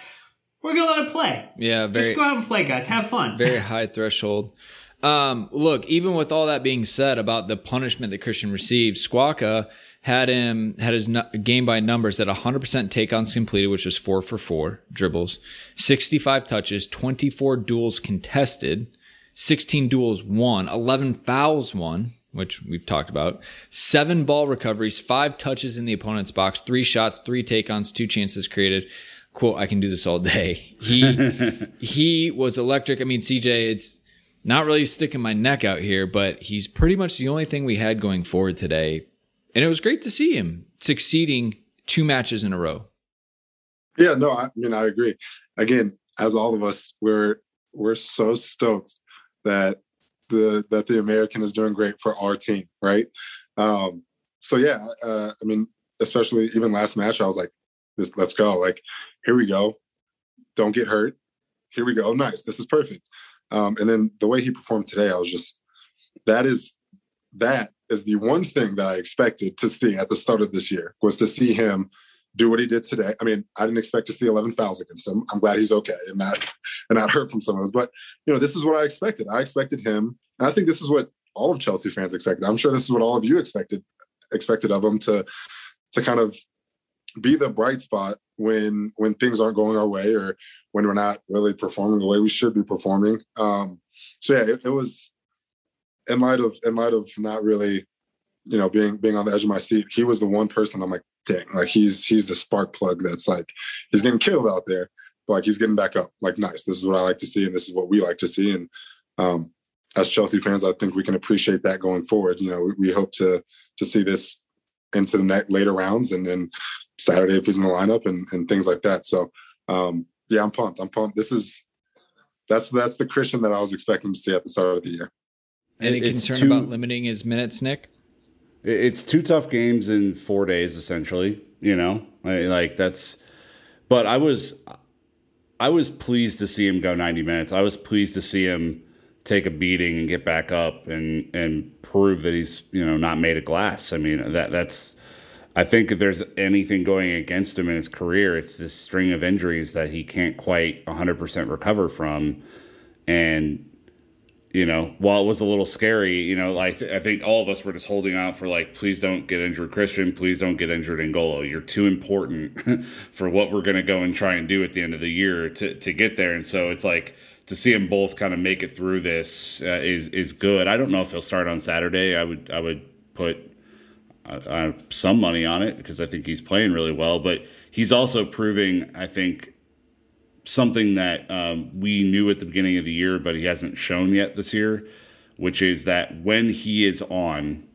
we're going to let it play. Yeah. Very, Just go out and play, guys. Have fun. Very high threshold. Um, look, even with all that being said about the punishment that Christian received, Squawka had him had his game by numbers at 100% take ons completed, which was four for four dribbles, 65 touches, 24 duels contested, 16 duels won, 11 fouls won, which we've talked about. Seven ball recoveries, five touches in the opponent's box, three shots, three take ons, two chances created. Quote, I can do this all day. He [laughs] he was electric. I mean, CJ, it's not really sticking my neck out here, but he's pretty much the only thing we had going forward today. And it was great to see him succeeding two matches in a row. Yeah, no, I mean I agree. Again, as all of us, we're we're so stoked that the that the American is doing great for our team, right? Um, so yeah, uh, I mean, especially even last match, I was like, "This, let's go! Like, here we go. Don't get hurt. Here we go. Nice. This is perfect." Um, and then the way he performed today, I was just, that is, that is the one thing that I expected to see at the start of this year was to see him do what he did today. I mean, I didn't expect to see 11 fouls against him. I'm glad he's okay and not [laughs] and not hurt from some of those. But you know, this is what I expected. I expected him, and I think this is what all of Chelsea fans expected. I'm sure this is what all of you expected expected of him to to kind of be the bright spot when when things aren't going our way or when we're not really performing the way we should be performing. Um, so yeah, it, it was in light of in light of not really, you know, being being on the edge of my seat. He was the one person I'm like, dang, like he's he's the spark plug that's like he's getting killed out there, but like he's getting back up. Like nice, this is what I like to see, and this is what we like to see. And um, as Chelsea fans, I think we can appreciate that going forward. You know, we, we hope to to see this into the next later rounds and then Saturday if he's in the lineup and, and things like that. So um, yeah, I'm pumped. I'm pumped. This is that's that's the Christian that I was expecting to see at the start of the year. Any it's concern about limiting his minutes, Nick? It's two tough games in four days, essentially. You know, like that's. But I was, I was pleased to see him go 90 minutes. I was pleased to see him take a beating and get back up and and prove that he's you know not made of glass. I mean that that's I think if there's anything going against him in his career, it's this string of injuries that he can't quite 100% recover from. And, you know, while it was a little scary, you know, like I think all of us were just holding out for like, please don't get injured, Christian. Please don't get injured, N'Golo. You're too important [laughs] for what we're going to go and try and do at the end of the year to, to get there. And so it's like, to see them both kind of make it through this uh, is is good. I don't know if he'll start on Saturday. I would I would put uh, uh, some money on it because I think he's playing really well. But he's also proving, I think, something that um, we knew at the beginning of the year, but he hasn't shown yet this year, which is that when he is on,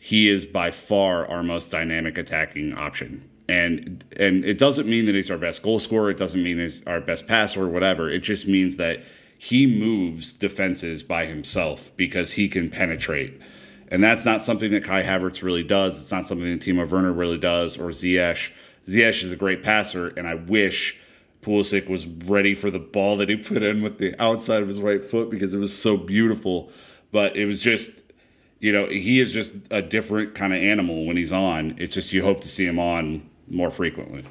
he is by far our most dynamic attacking option and and it doesn't mean that he's our best goal scorer. It doesn't mean he's our best passer or whatever. It just means that he moves defenses by himself because he can penetrate. And that's not something that Kai Havertz really does. It's not something that Timo Werner really does or Ziyech. Ziyech is a great passer, and I wish Pulisic was ready for the ball that he put in with the outside of his right foot because it was so beautiful. But it was just, you know, he is just a different kind of animal when he's on. It's just you hope to see him on more frequently.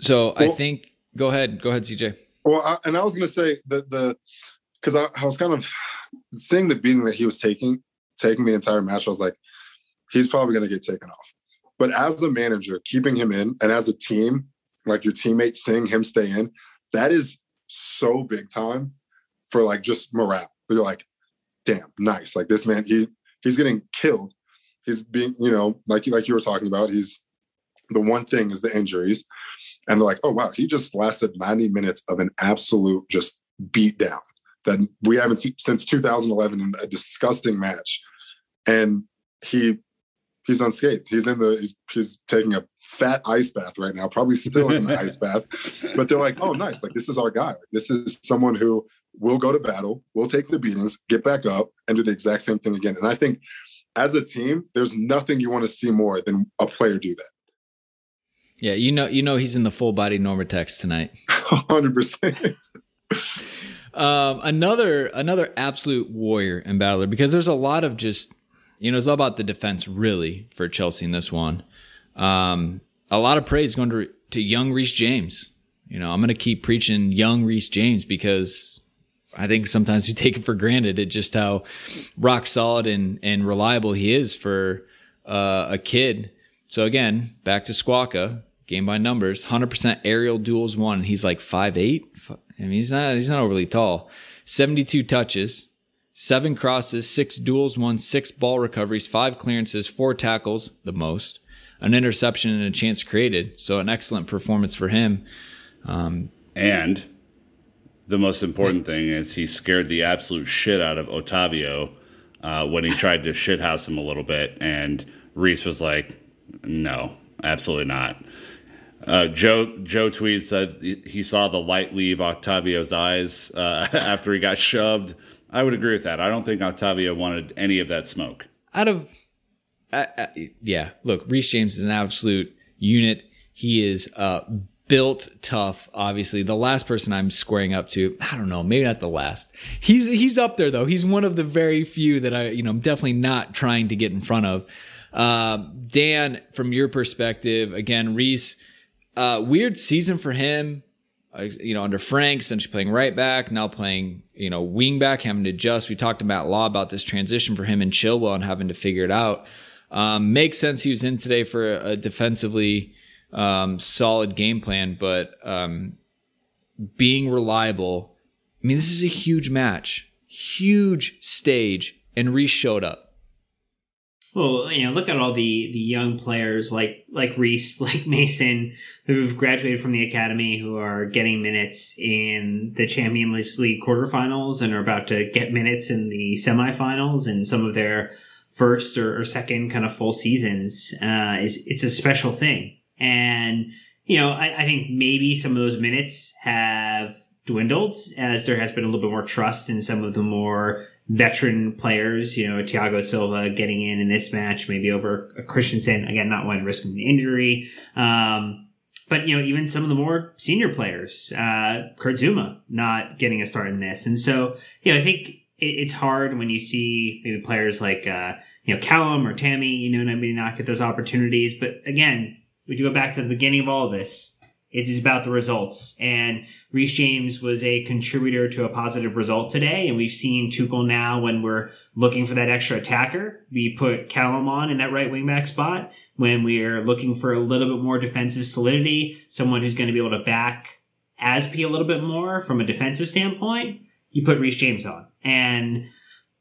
So well, I think go ahead, go ahead, CJ. Well, I, and I was going to say that the because I, I was kind of seeing the beating that he was taking, taking the entire match. I was like, he's probably going to get taken off. But as a manager, keeping him in, and as a team, like your teammates seeing him stay in, that is so big time for like just morale. You're like, damn, nice. Like this man, he he's getting killed. He's being, you know, like like you were talking about, he's the one thing is the injuries. And they're like, oh, wow, he just lasted 90 minutes of an absolute just beat down that we haven't seen since 2011 in a disgusting match. And he he's unscathed. He's in the he's, he's taking a fat ice bath right now, probably still in the ice bath. [laughs] But they're like, oh, nice. Like this is our guy. This is someone who will go to battle, will take the beatings, get back up, and do the exact same thing again. And I think as a team, there's nothing you want to see more than a player do that. Yeah, you know, you know, he's in the full body NormaTecs tonight. [laughs] Hundred percent. Um, another another absolute warrior and battler because there's a lot of just you know it's all about the defense really for Chelsea in this one. Um, a lot of praise going to to young Reece James. You know, I'm going to keep preaching young Reece James because I think sometimes we [laughs] take it for granted at just how rock solid and and reliable he is for uh, a kid. So again, back to Squawka, game by numbers, 100% aerial duels won. He's like five eight. I mean, he's not he's not overly tall. 72 touches, seven crosses, six duels won, six ball recoveries, five clearances, four tackles, the most, an interception and a chance created. So an excellent performance for him. Um, and the most important thing is he scared the absolute shit out of Otavio uh, when he tried to shithouse him a little bit, and Reece was like, "No, absolutely not." Uh, Joe Joe tweets said he saw the light leave Octavio's eyes uh, [laughs] after he got shoved. I would agree with that. I don't think Octavio wanted any of that smoke. Out of uh, uh, yeah. Look, Reece James is an absolute unit. He is uh, built tough. Obviously, the last person I'm squaring up to, I don't know, maybe not the last. He's he's up there though. He's one of the very few that I, you know, I'm definitely not trying to get in front of. Uh, Dan, from your perspective, again, Reece, uh, weird season for him. You know, under Frank, essentially playing right back, now playing, you know, wing back, having to adjust. We talked to Matt Law about this transition for him in Chilwell and having to figure it out. Um, makes sense he was in today for a, a defensively um, solid game plan, but um, being reliable. I mean, this is a huge match, huge stage, and Reece showed up. Well, you know, look at all the the young players like like Reece, [laughs] like Mason, who've graduated from the academy, who are getting minutes in the Champions League quarterfinals and are about to get minutes in the semifinals, and some of their first or, or second kind of full seasons. Uh, is it's a special thing, and you know, I, I think maybe some of those minutes have dwindled as there has been a little bit more trust in some of the more veteran players, you know, Thiago Silva getting in in this match, maybe over Christensen, again, not one risking an injury. Um, but, you know, even some of the more senior players, uh, Kurt Zouma not getting a start in this. And so, you know, I think it, it's hard when you see maybe players like, uh, you know, Callum or Tammy, you know, maybe not get those opportunities. But again, we do go back to the beginning of all of this it is about the results. And Reece James was a contributor to a positive result today. And we've seen Tuchel now when we're looking for that extra attacker, we put Callum on in that right wingback spot. When we're looking for a little bit more defensive solidity, someone who's going to be able to back Azpi a little bit more from a defensive standpoint, you put Reece James on. And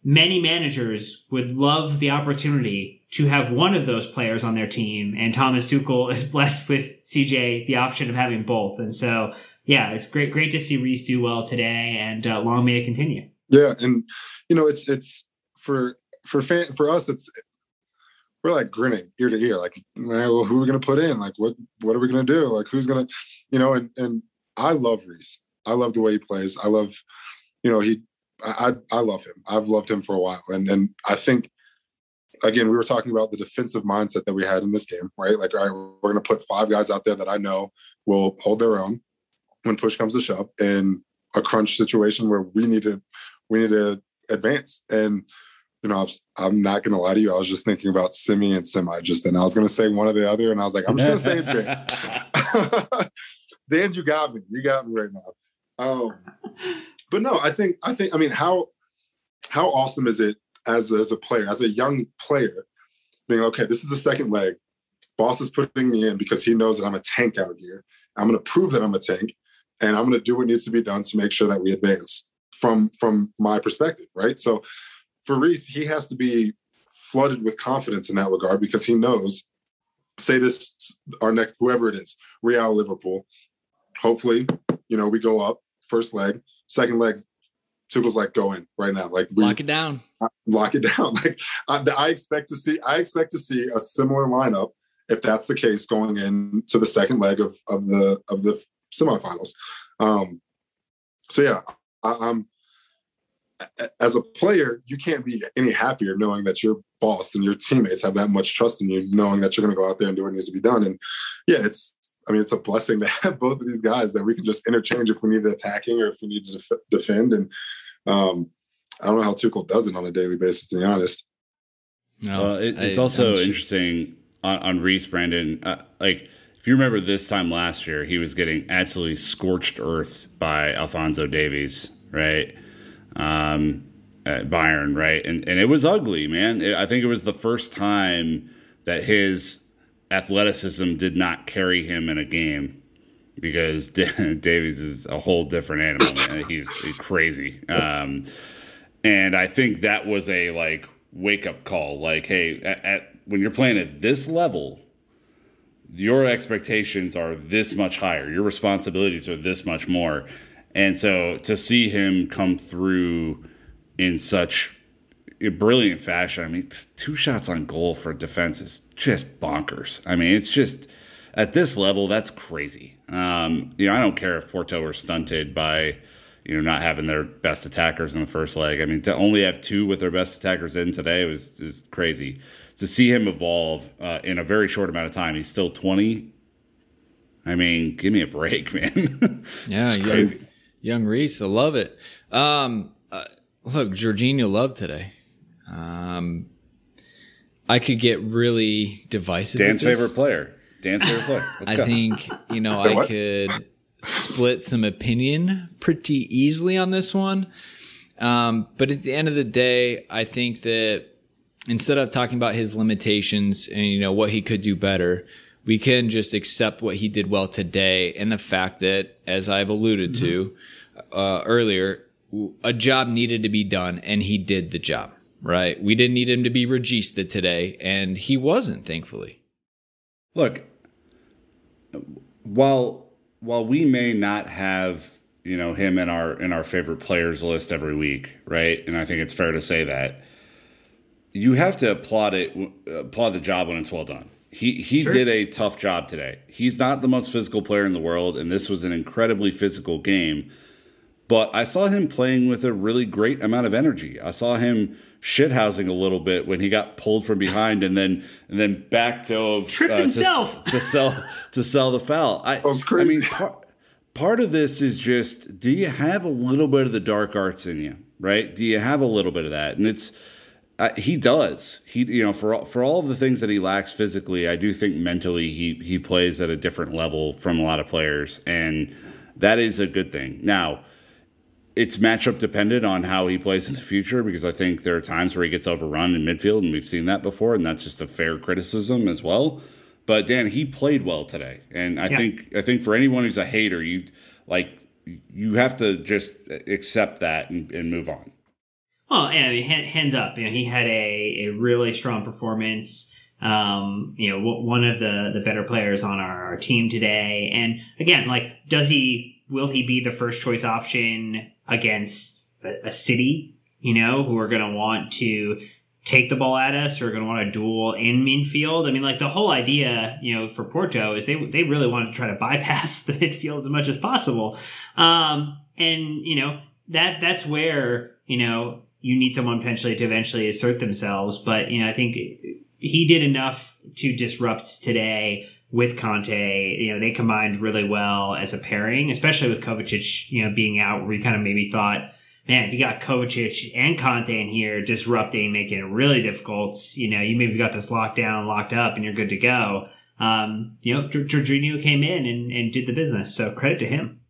many managers would love the opportunity to have one of those players on their team. And Thomas Tuchel is [laughs] blessed with CJ the option of having both. And so, yeah, it's great, great to see Reece do well today, and uh, long may it continue. Yeah, and you know, it's it's for for fan for us, it's we're like grinning ear to ear, like, well, who are we gonna put in? Like, what what are we gonna do? Like, who's gonna, you know? And and I love Reece. I love the way he plays. I love, you know, he I, I love him. I've loved him for a while, and and I think again we were talking about the defensive mindset that we had in this game, right? Like, all right, we're going to put five guys out there that I know will hold their own when push comes to shove in a crunch situation where we need to we need to advance. And you know, I'm not going to lie to you. I was just thinking about Semi and Semi just then. I was going to say one or the other, and I was like, I'm just going to say [laughs] advance. [laughs] Dan, you got me. You got me right now. Um, but no, I think I think I mean how how awesome is it as as a player, as a young player, being okay, this is the second leg. Boss is putting me in because he knows that I'm a tank out here. I'm going to prove that I'm a tank, and I'm going to do what needs to be done to make sure that we advance from from my perspective, right? So for Reece, he has to be flooded with confidence in that regard because he knows. Say this, our next whoever it is, Real Liverpool. Hopefully, you know we go up first leg second leg, Tuchel's like, go in right now. Like we, lock it down. [laughs] Lock it down. [laughs] Like I, I, expect to see, I expect to see a similar lineup if that's the case going into the second leg of of the of the semifinals. Um, so yeah, I, I'm as a player, you can't be any happier knowing that your boss and your teammates have that much trust in you, knowing that you're going to go out there and do what needs to be done. And yeah, it's I mean, it's a blessing to have [laughs] both of these guys that we can just interchange if we need attacking or if we need to def- defend. And um, I don't know how Tuchel does it on a daily basis, to be honest. No, well, it, it's I, also I'm interesting on, on Reece Brandon. Uh, like, if you remember this time last year, he was getting absolutely scorched earth by Alphonso Davies, right? Um, at Bayern, right? And and it was ugly, man. It, I think it was the first time that his athleticism did not carry him in a game because [laughs] Davies is a whole different animal. [laughs] He's, he's crazy. Um, and I think that was a like wake up call. Like, hey, at, at, when you're playing at this level, your expectations are this much higher. Your responsibilities are this much more. And so to see him come through in such a brilliant fashion. I mean, two shots on goal for defense is just bonkers. I mean, it's just at this level, that's crazy. Um, you know, I don't care if Porto were stunted by, you know, not having their best attackers in the first leg. I mean, to only have two with their best attackers in today was is crazy. To see him evolve uh, in a very short amount of time, he's still 20. I mean, give me a break, [laughs] man. yeah, young, young Reece, I love it. Um, uh, look, Jorginho loved today. Um, I could get really divisive. Dan's favorite player. Dan's favorite player. [laughs] Let's I go. think you know [laughs] I could split some opinion pretty easily on this one. Um, but at the end of the day, I think that instead of talking about his limitations and you know what he could do better, we can just accept what he did well today and the fact that, as I've alluded mm-hmm. to uh, earlier, a job needed to be done and he did the job. Right? We didn't need him to be regista today, and he wasn't, thankfully. Look, while while we may not have you know him in our in our favorite players list every week, right? And I think it's fair to say that you have to applaud it, applaud the job when it's well done. He he sure. did a tough job today. He's not the most physical player in the world, and this was an incredibly physical game. But I saw him playing with a really great amount of energy. I saw him shithousing a little bit when he got pulled from behind and then and then back dove [laughs] tripped uh, himself to, [laughs] to, sell to sell the foul. I, I mean, part, part of this is just do you have a little bit of the dark arts in you, right? Do you have a little bit of that? And it's uh, he does. He you know for for all of the things that he lacks physically, I do think mentally he he plays at a different level from a lot of players, and that is a good thing. Now it's matchup dependent on how he plays in the future because I think there are times where he gets overrun in midfield, and we've seen that before, and that's just a fair criticism as well. But Dan, he played well today, and I yeah. think I think for anyone who's a hater, you like you have to just accept that and, and move on. Well, I mean, hands up, you know, he had a, a really strong performance. Um, you know, one of the the better players on our, our team today, and again, like, does he will he be the first choice option against a, a city, you know, who are going to want to take the ball at us or are going to want to duel in midfield. I mean, like the whole idea, you know, for Porto is they they really want to try to [laughs] bypass the midfield as much as possible. Um, and you know that that's where you know you need someone potentially to eventually assert themselves. But you know, I think he did enough to disrupt today with Kante, you know, they combined really well as a pairing, especially with Kovacic, you know, being out where you kind of maybe thought, man, if you got Kovacic and Kante in here disrupting, making it really difficult, you know, you maybe got this locked down, locked up, and you're good to go. Um, you know, Jorginho came in and, and did the business. So credit to him.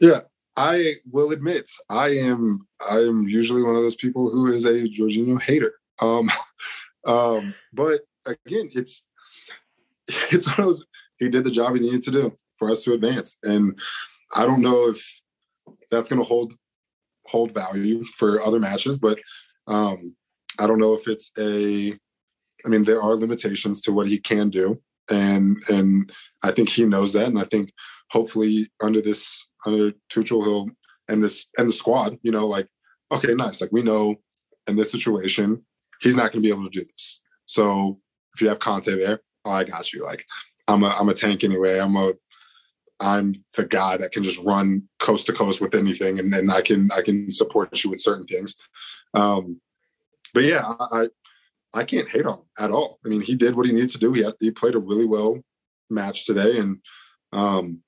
Yeah. I will admit, I am I am usually one of those people who is a Jorginho hater. Um, [laughs] um, but again, it's [laughs] it's one of those, he did the job he needed to do for us to advance. And I don't know if that's going to hold hold value for other matches, but um, I don't know if it's a. I mean, there are limitations to what he can do, and and I think he knows that, and I think hopefully under this under Tuchel he'll and this and the squad, you know, like okay, nice, like we know in this situation he's not going to be able to do this. So if you have Kanté there, oh, I got you. Like I'm a I'm a tank anyway. I'm a I'm the guy that can just run coast to coast with anything, and then I can I can support you with certain things. Um, but yeah, I I can't hate on him at all. I mean, he did what he needs to do. He had, he played a really well match today, and um,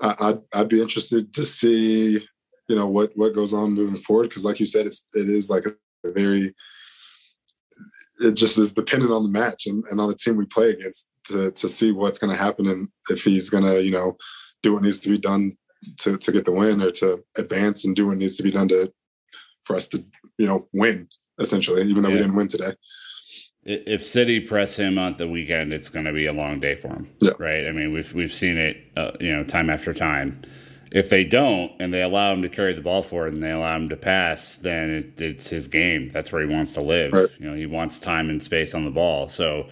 I, I'd I'd be interested to see you know what what goes on moving forward because, like you said, it's it is like a very it just is dependent on the match and, and on the team we play against to to see what's going to happen and if he's going to you know do what needs to be done to to get the win or to advance and do what needs to be done to for us to you know win essentially even though yeah. we didn't win today if City press him on the weekend, it's going to be a long day for him, yeah. right? I mean, we've we've seen it, uh, you know, time after time. If they don't and they allow him to carry the ball forward and they allow him to pass, then it, it's his game. That's where he wants to live. Right. You know, he wants time and space on the ball. So,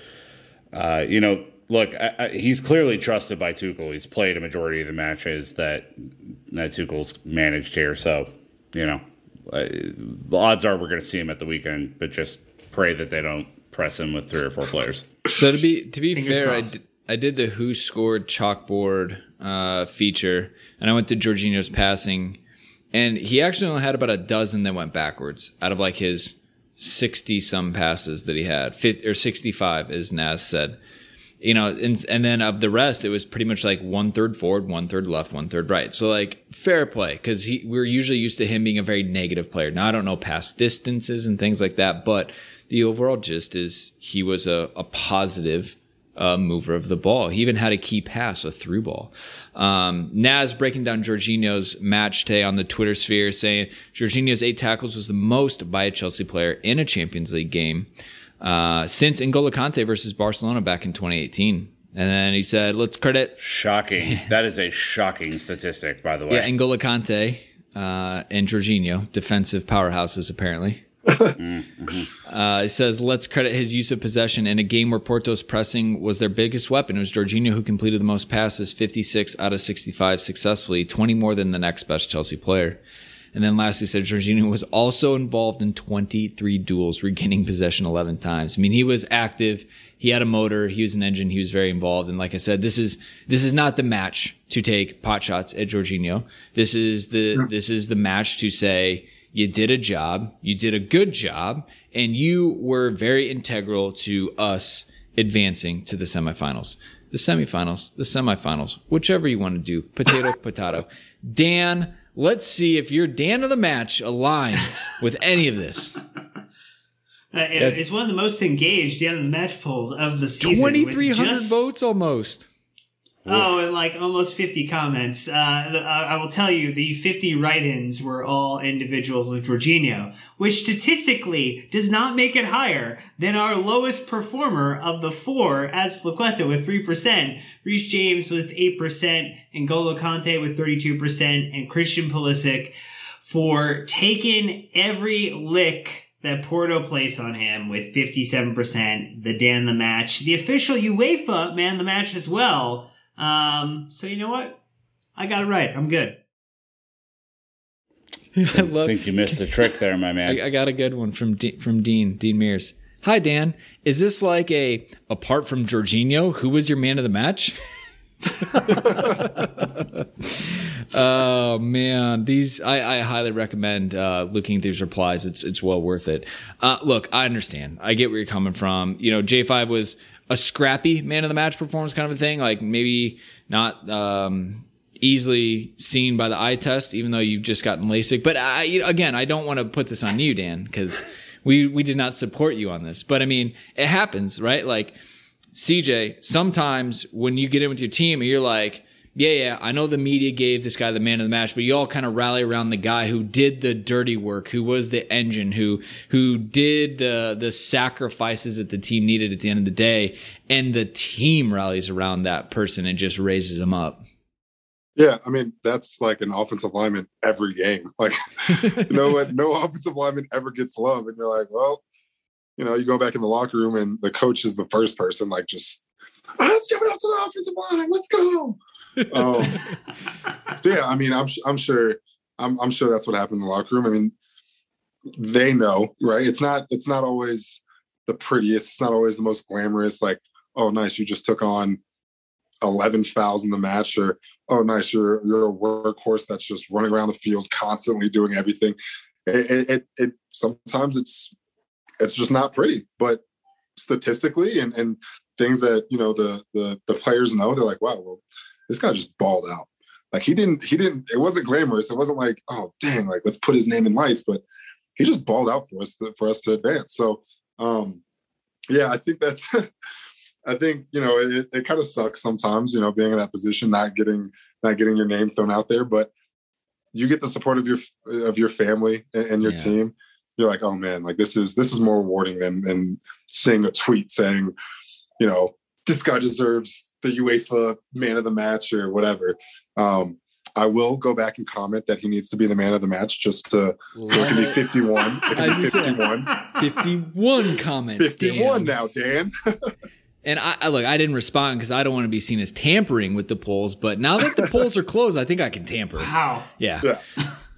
uh, you know, look, I, I, he's clearly trusted by Tuchel. He's played a majority of the matches that that Tuchel's managed here. So, you know, uh, the odds are we're going to see him at the weekend, but just pray that they don't press him with three or four players. So to be to be Fingers fair, I, d- I did the WhoScored chalkboard uh, feature, and I went to Jorginho's passing, and he actually only had about a dozen that went backwards out of like his 60 some passes that he had, 50, or 65, as Naz said. You know, and, and then of the rest, it was pretty much like one third forward, one third left, one third right. So like fair play because he we're usually used to him being a very negative player. Now I don't know past distances and things like that, but the overall gist is he was a, a positive uh, mover of the ball. He even had a key pass, a through ball. Um, Naz breaking down Jorginho's match today on the Twitter sphere, saying Jorginho's eight tackles was the most by a Chelsea player in a Champions League game uh, since N'Golo Kante versus Barcelona back in 2018. And then he said, let's credit. Shocking. [laughs] that is a shocking statistic, by the way. Yeah, N'Golo Kante uh, and Jorginho, defensive powerhouses, apparently. [laughs] uh, it says, let's credit his use of possession in a game where Porto's pressing was their biggest weapon. It was Jorginho who completed the most passes, 56 out of 65 successfully, 20 more than the next best Chelsea player. And then lastly said Jorginho was also involved in 23 duels, regaining possession 11 times. I mean, he was active. He had a motor. He was an engine. He was very involved. And like I said, this is, this is not the match to take pot shots at Jorginho. This is the, this is the match to say, you did a job, you did a good job, and you were very integral to us advancing to the semifinals. The semifinals, the semifinals, whichever you want to do, potato, [laughs] potato. Dan, let's see if your Dan of the match aligns with any of this. [laughs] Uh, it's one of the most engaged Dan of the match polls of the season. 2,300 just- votes almost. Oh, and like almost 50 comments. Uh, the, uh, I will tell you, the 50 write ins were all individuals with Jorginho, which statistically does not make it higher than our lowest performer of the four, Azpilicueta with 3%, Reece James with 8%, N'Golo Kante with 32%, and Christian Pulisic for taking every lick that Porto placed on him with 57%, the Dan the match, the official UEFA man the match as well. Um, so you know what? I got it right. I'm good. [laughs] I I love think you missed a trick there, my man. [laughs] I, I got a good one from D- from Dean Dean Mears. Hi Dan, is this like a apart from Jorginho, who was your man of the match? [laughs] oh man, these I, I highly recommend uh, looking at these replies. It's it's well worth it. Uh, look, I understand. I get where you're coming from. You know, J five was a scrappy man of the match performance kind of a thing. Like maybe not um, easily seen by the eye test, even though you've just gotten LASIK. But I, again, I don't want to put this on you, Dan, because we we did not support you on this. But I mean, it happens, right? Like CJ, sometimes when you get in with your team and you're like, yeah, yeah, I know the media gave this guy the man of the match, but you all kind of rally around the guy who did the dirty work, who was the engine, who who did the the sacrifices that the team needed at the end of the day, and the team rallies around that person and just raises them up. Yeah, I mean that's like an offensive lineman every game. [laughs] Like, you know what? No offensive lineman ever gets love, and you're like, well, you know, you go back in the locker room, and the coach is the first person, like, just "Ah, let's give it up to the offensive line. Let's go. Um, so yeah, I mean, I'm I'm sure I'm I'm sure that's what happened in the locker room. I mean, they know, right? It's not it's not always the prettiest. It's not always the most glamorous. Like, oh, nice, you just took on 11 fouls in the match, or oh, nice, you're you're a workhorse that's just running around the field constantly doing everything. It, it, it, it sometimes it's it's just not pretty, but statistically and and things that you know the the the players know, they're like, wow, well, this guy just balled out. Like he didn't he didn't. It wasn't glamorous. It wasn't like, oh, dang, like let's put his name in lights, but he just balled out for us to, for us to advance. So, um, yeah, I think that's. [laughs] I think you know it, it kind of sucks sometimes, you know, being in that position, not getting not getting your name thrown out there, but you get the support of your of your family and, and your Yeah. team. You're like, oh man, like this is this is more rewarding than than seeing a tweet saying, you know, this guy deserves the UEFA man of the match or whatever. Um, I will go back and comment that he needs to be the man of the match just to so it can be 51. It I can was be just saying. 51. 51 comments. 51 Dan. now, Dan. [laughs] And I, I look, I didn't respond because I don't want to be seen as tampering with the polls. But now that the polls are closed, I think I can tamper. [laughs] How? Yeah. Yeah.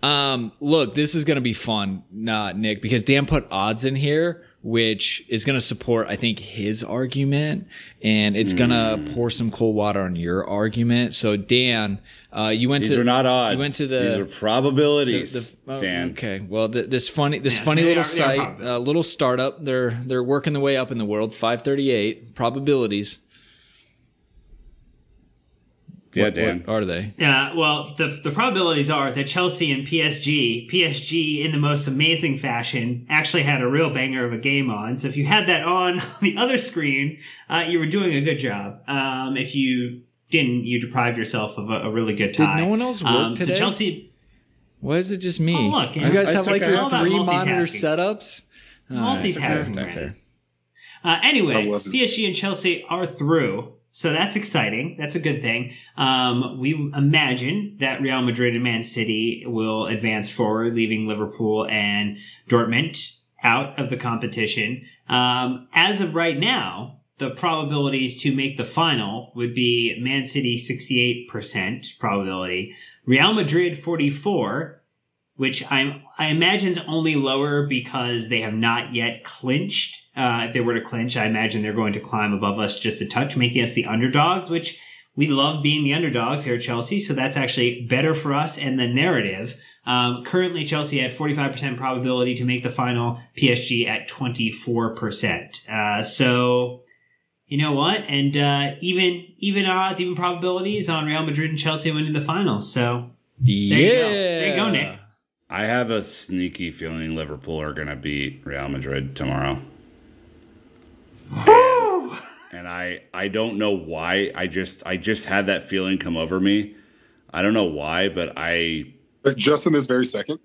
Um, look, this is going to be fun, uh, Nick, because Dan put odds in here which is going to support, I think, his argument, and it's going to pour some cold water on your argument. So, Dan, uh, you went These to These are not odds. You went to the These are probabilities, the- oh, Dan. Okay, well, th this funny, this Yeah, funny little are- they are site, uh, little startup. They're they're working their way up in the world. Five thirty eight probabilities. Yeah, What- Dan. What are they? Yeah, well, the the probabilities are that Chelsea and PSG, PSG in the most amazing fashion, actually had a real banger of a game on. So if you had that [laughs] on the other screen, uh, you were doing a good job. Um, if you didn't, you deprived yourself of a, a really good Did no one else work um, today? So Chelsea Why is it just me? Oh, look, you yeah. guys I have took like your three monitor setups. All right, multitasking. that's not Uh, anyway, PSG and Chelsea are through. So that's exciting. That's a good thing. Um, we imagine that Real Madrid and Man City will advance forward, leaving Liverpool and Dortmund out of the competition. Um, as of right now, the probabilities to make the final would be Man City 68% probability, Real Madrid 44, which I'm, I imagine is only lower because they have not yet clinched. Uh, if they were to clinch, I imagine they're going to climb above us just a touch, making us the underdogs, which we love being the underdogs here at Chelsea. So that's actually better for us and the narrative. Um, currently, Chelsea at 45% probability to make the final, PSG at 24%. Uh, so, you know what? And, uh, even, even odds, even probabilities on Real Madrid and Chelsea winning the final. So, Yeah. you go. There you go, Nick. I have a sneaky feeling Liverpool are going to beat Real Madrid tomorrow. And, and I I don't know why. I just I just had that feeling come over me. I don't know why, but I But just in this very second,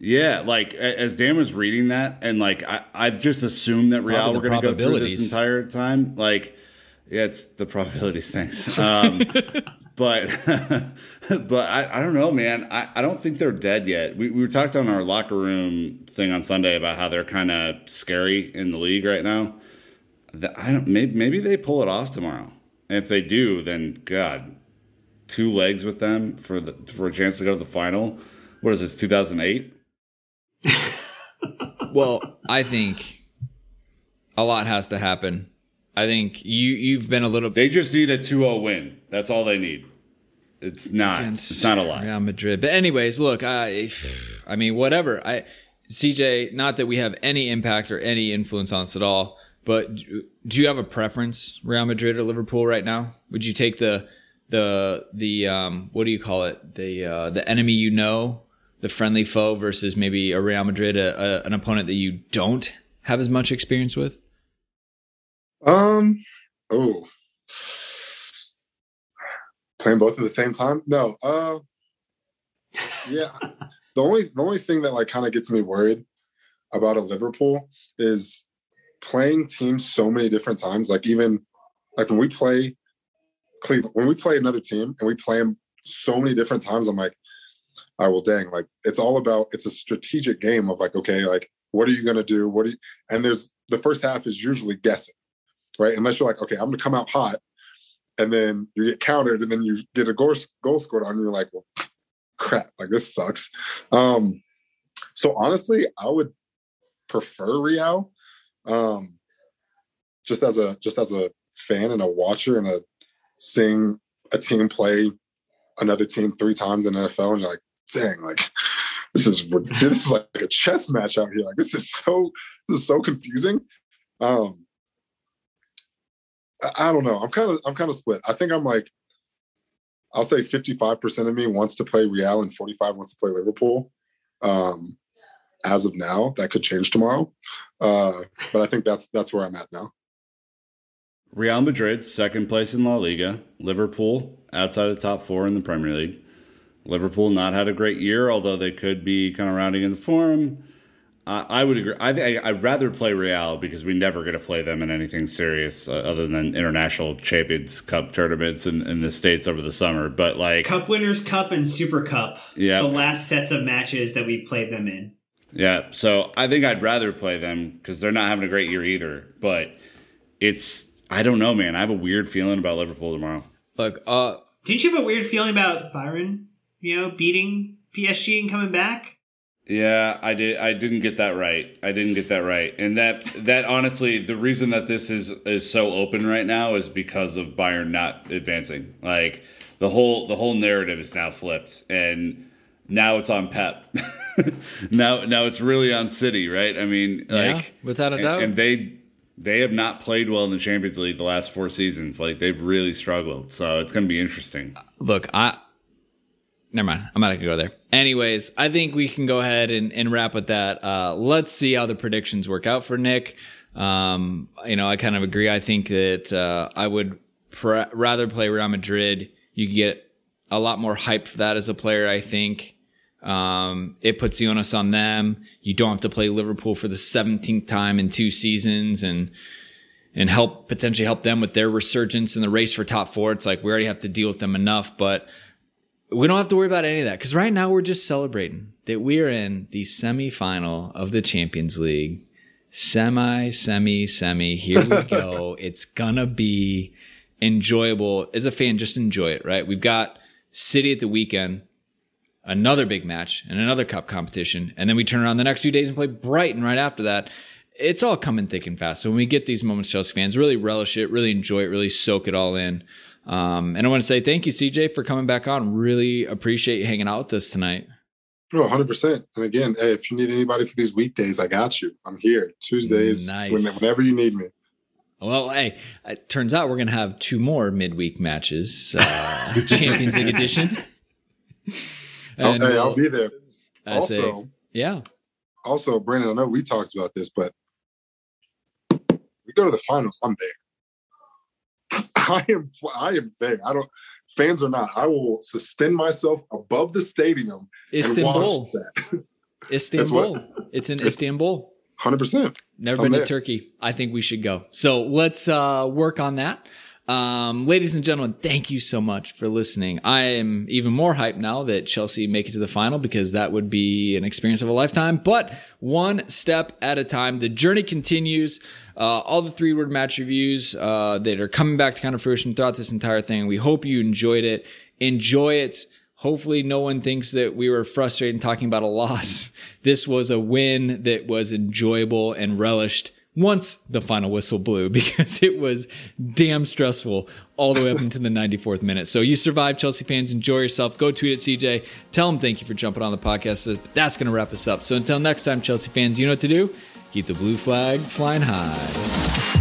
yeah, like as Dan was reading that, and like I, I've just assumed that Real Probably were going to go through this entire time. Like, yeah, it's the probabilities. Thanks. Um, [laughs] but [laughs] but I, I don't know, man. I, I don't think they're dead yet. We, we were talking on our locker room thing on Sunday about how they're kind of scary in the league right now. The- I don't. Maybe maybe they pull it off tomorrow. And if they do, then God, two legs with them for the for a chance to go to the final. What is this? Two thousand eight. [laughs] Well, I think a lot has to happen. I think you you've been a little They just need a 2-0 win. That's all they need. It's not. It's not a lot. Real Madrid. But anyways, look, I I mean whatever. I CJ, not that we have any impact or any influence on this at all, but do, you have a preference, Real Madrid or Liverpool right now? Would you take the the the um what do you call it? The uh the enemy you know, the friendly foe versus maybe a Real Madrid, a, a, an opponent that you don't have as much experience with? um, oh, playing both at the same time? No. Uh, yeah. [laughs] the only the only thing that like kind of gets me worried about a Liverpool is playing teams so many different times. Like even like when we play Cleveland, when we play another team and we play them so many different times, I'm like, right, well, dang, like it's all about it's a strategic game of like, okay, like what are you gonna do? What do you and there's the first half is usually guessing, right? Unless you're like, okay, I'm gonna come out hot, and then you get countered, and then you get a goal, goal scored on you, you're like, well, crap, like this sucks. Um, so honestly, I would prefer Real, um, just as a just as a fan and a watcher and a seeing a team play another team three times in NFL, and you're like, dang, like [sighs] this is this is like a chess match out here. Like this is so this is so confusing. Um, I, I don't know. I'm kind of I'm kind of split. I think I'm like I'll say 55% of me wants to play Real and 45 wants to play Liverpool. Um, as of now, that could change tomorrow. Uh, but I think that's that's where I'm at now. Real Madrid, second place in La Liga. Liverpool, outside the top four in the Premier League. Liverpool not had a great year, although they could be kind of rounding in the form. Uh, I would agree. I think I'd rather play Real because we never going to play them in anything serious uh, other than international Champions Cup tournaments in, in the states over the summer. But like, Cup Winners' Cup and Super Cup. Yeah. The last sets of matches that we've played them in. Yeah, so I think I'd rather play them because they're not having a great year either. But it's I don't know, man. I have a weird feeling about Liverpool tomorrow. Look, uh Didn't you have a weird feeling about Bayern, you know, beating PSG and coming back? Yeah, I did. I didn't get that right. I didn't get that right. And that that honestly, the reason that this is is so open right now is because of Bayern not advancing. Like the whole the whole narrative is now flipped, and now it's on Pep. [laughs] now now it's really on City, right? I mean, Yeah, like without a and- doubt. And they they have not played well in the Champions League the last four seasons. Like they've really struggled. So it's going to be interesting. Look, I never mind. I'm not gonna go there. Anyways, I think we can go ahead and, and wrap with that. Uh, let's see how the predictions work out for Nick. Um, you know, I kind of agree. I think that uh, I would pr- rather play Real Madrid. You get a lot more hype for that as a player. I think um, it puts the onus on them. You don't have to play Liverpool for the 17th time in two seasons, and and help potentially help them with their resurgence in the race for top four. It's like we already have to deal with them enough, but we don't have to worry about any of that because right now we're just celebrating that we are in the semifinal of the Champions League. Semi, semi, semi. Here we [laughs] go. it's gonna be enjoyable. As a fan, just enjoy it, right? We've got City at the weekend, another big match, and another cup competition. And then we turn around the next few days and play Brighton right after that. It's all coming thick and fast. So when we get these moments, Chelsea fans, really relish it, really enjoy it, really soak it all in. Um, and I want to say thank you, CJ, for coming back on. Really appreciate you hanging out with us tonight. Oh, 100%. And again, hey, if you need anybody for these weekdays, I got you. I'm here. Tuesdays, Nice. when, whenever you need me. Well, hey, it turns out we're going to have two more midweek matches, uh, [laughs] Champions League edition. [laughs] And we'll- I'll be there. I also, say, yeah. also, Brandon, I know we talked about this, but we go to the finals. I'm there. [laughs] I am. I am there. I don't. Fans or not, I will suspend myself above the stadium Istanbul. [laughs] Istanbul. [laughs] It's in Istanbul. Hundred percent. Never I'm been to. Turkey. I think we should go. So let's uh, work on that. Um, ladies and gentlemen, thank you so much for listening. I am even more hyped now that Chelsea make it to the final because that would be an experience of a lifetime. But one step at a time. The journey continues. Uh, all the three word match reviews uh, that are coming back to kind of fruition throughout this entire thing. We hope you enjoyed it. Enjoy it. Hopefully, no one thinks that we were frustrated talking about a loss. [laughs] This was a win that was enjoyable and relished once the final whistle blew [laughs] because it was damn stressful all the way up into the 94th minute. So you survived, Chelsea fans. Enjoy yourself. Go tweet at CJ. Tell them thank you for jumping on the podcast. That's going to wrap us up. So until next time, Chelsea fans, you know what to do. Keep the blue flag flying high.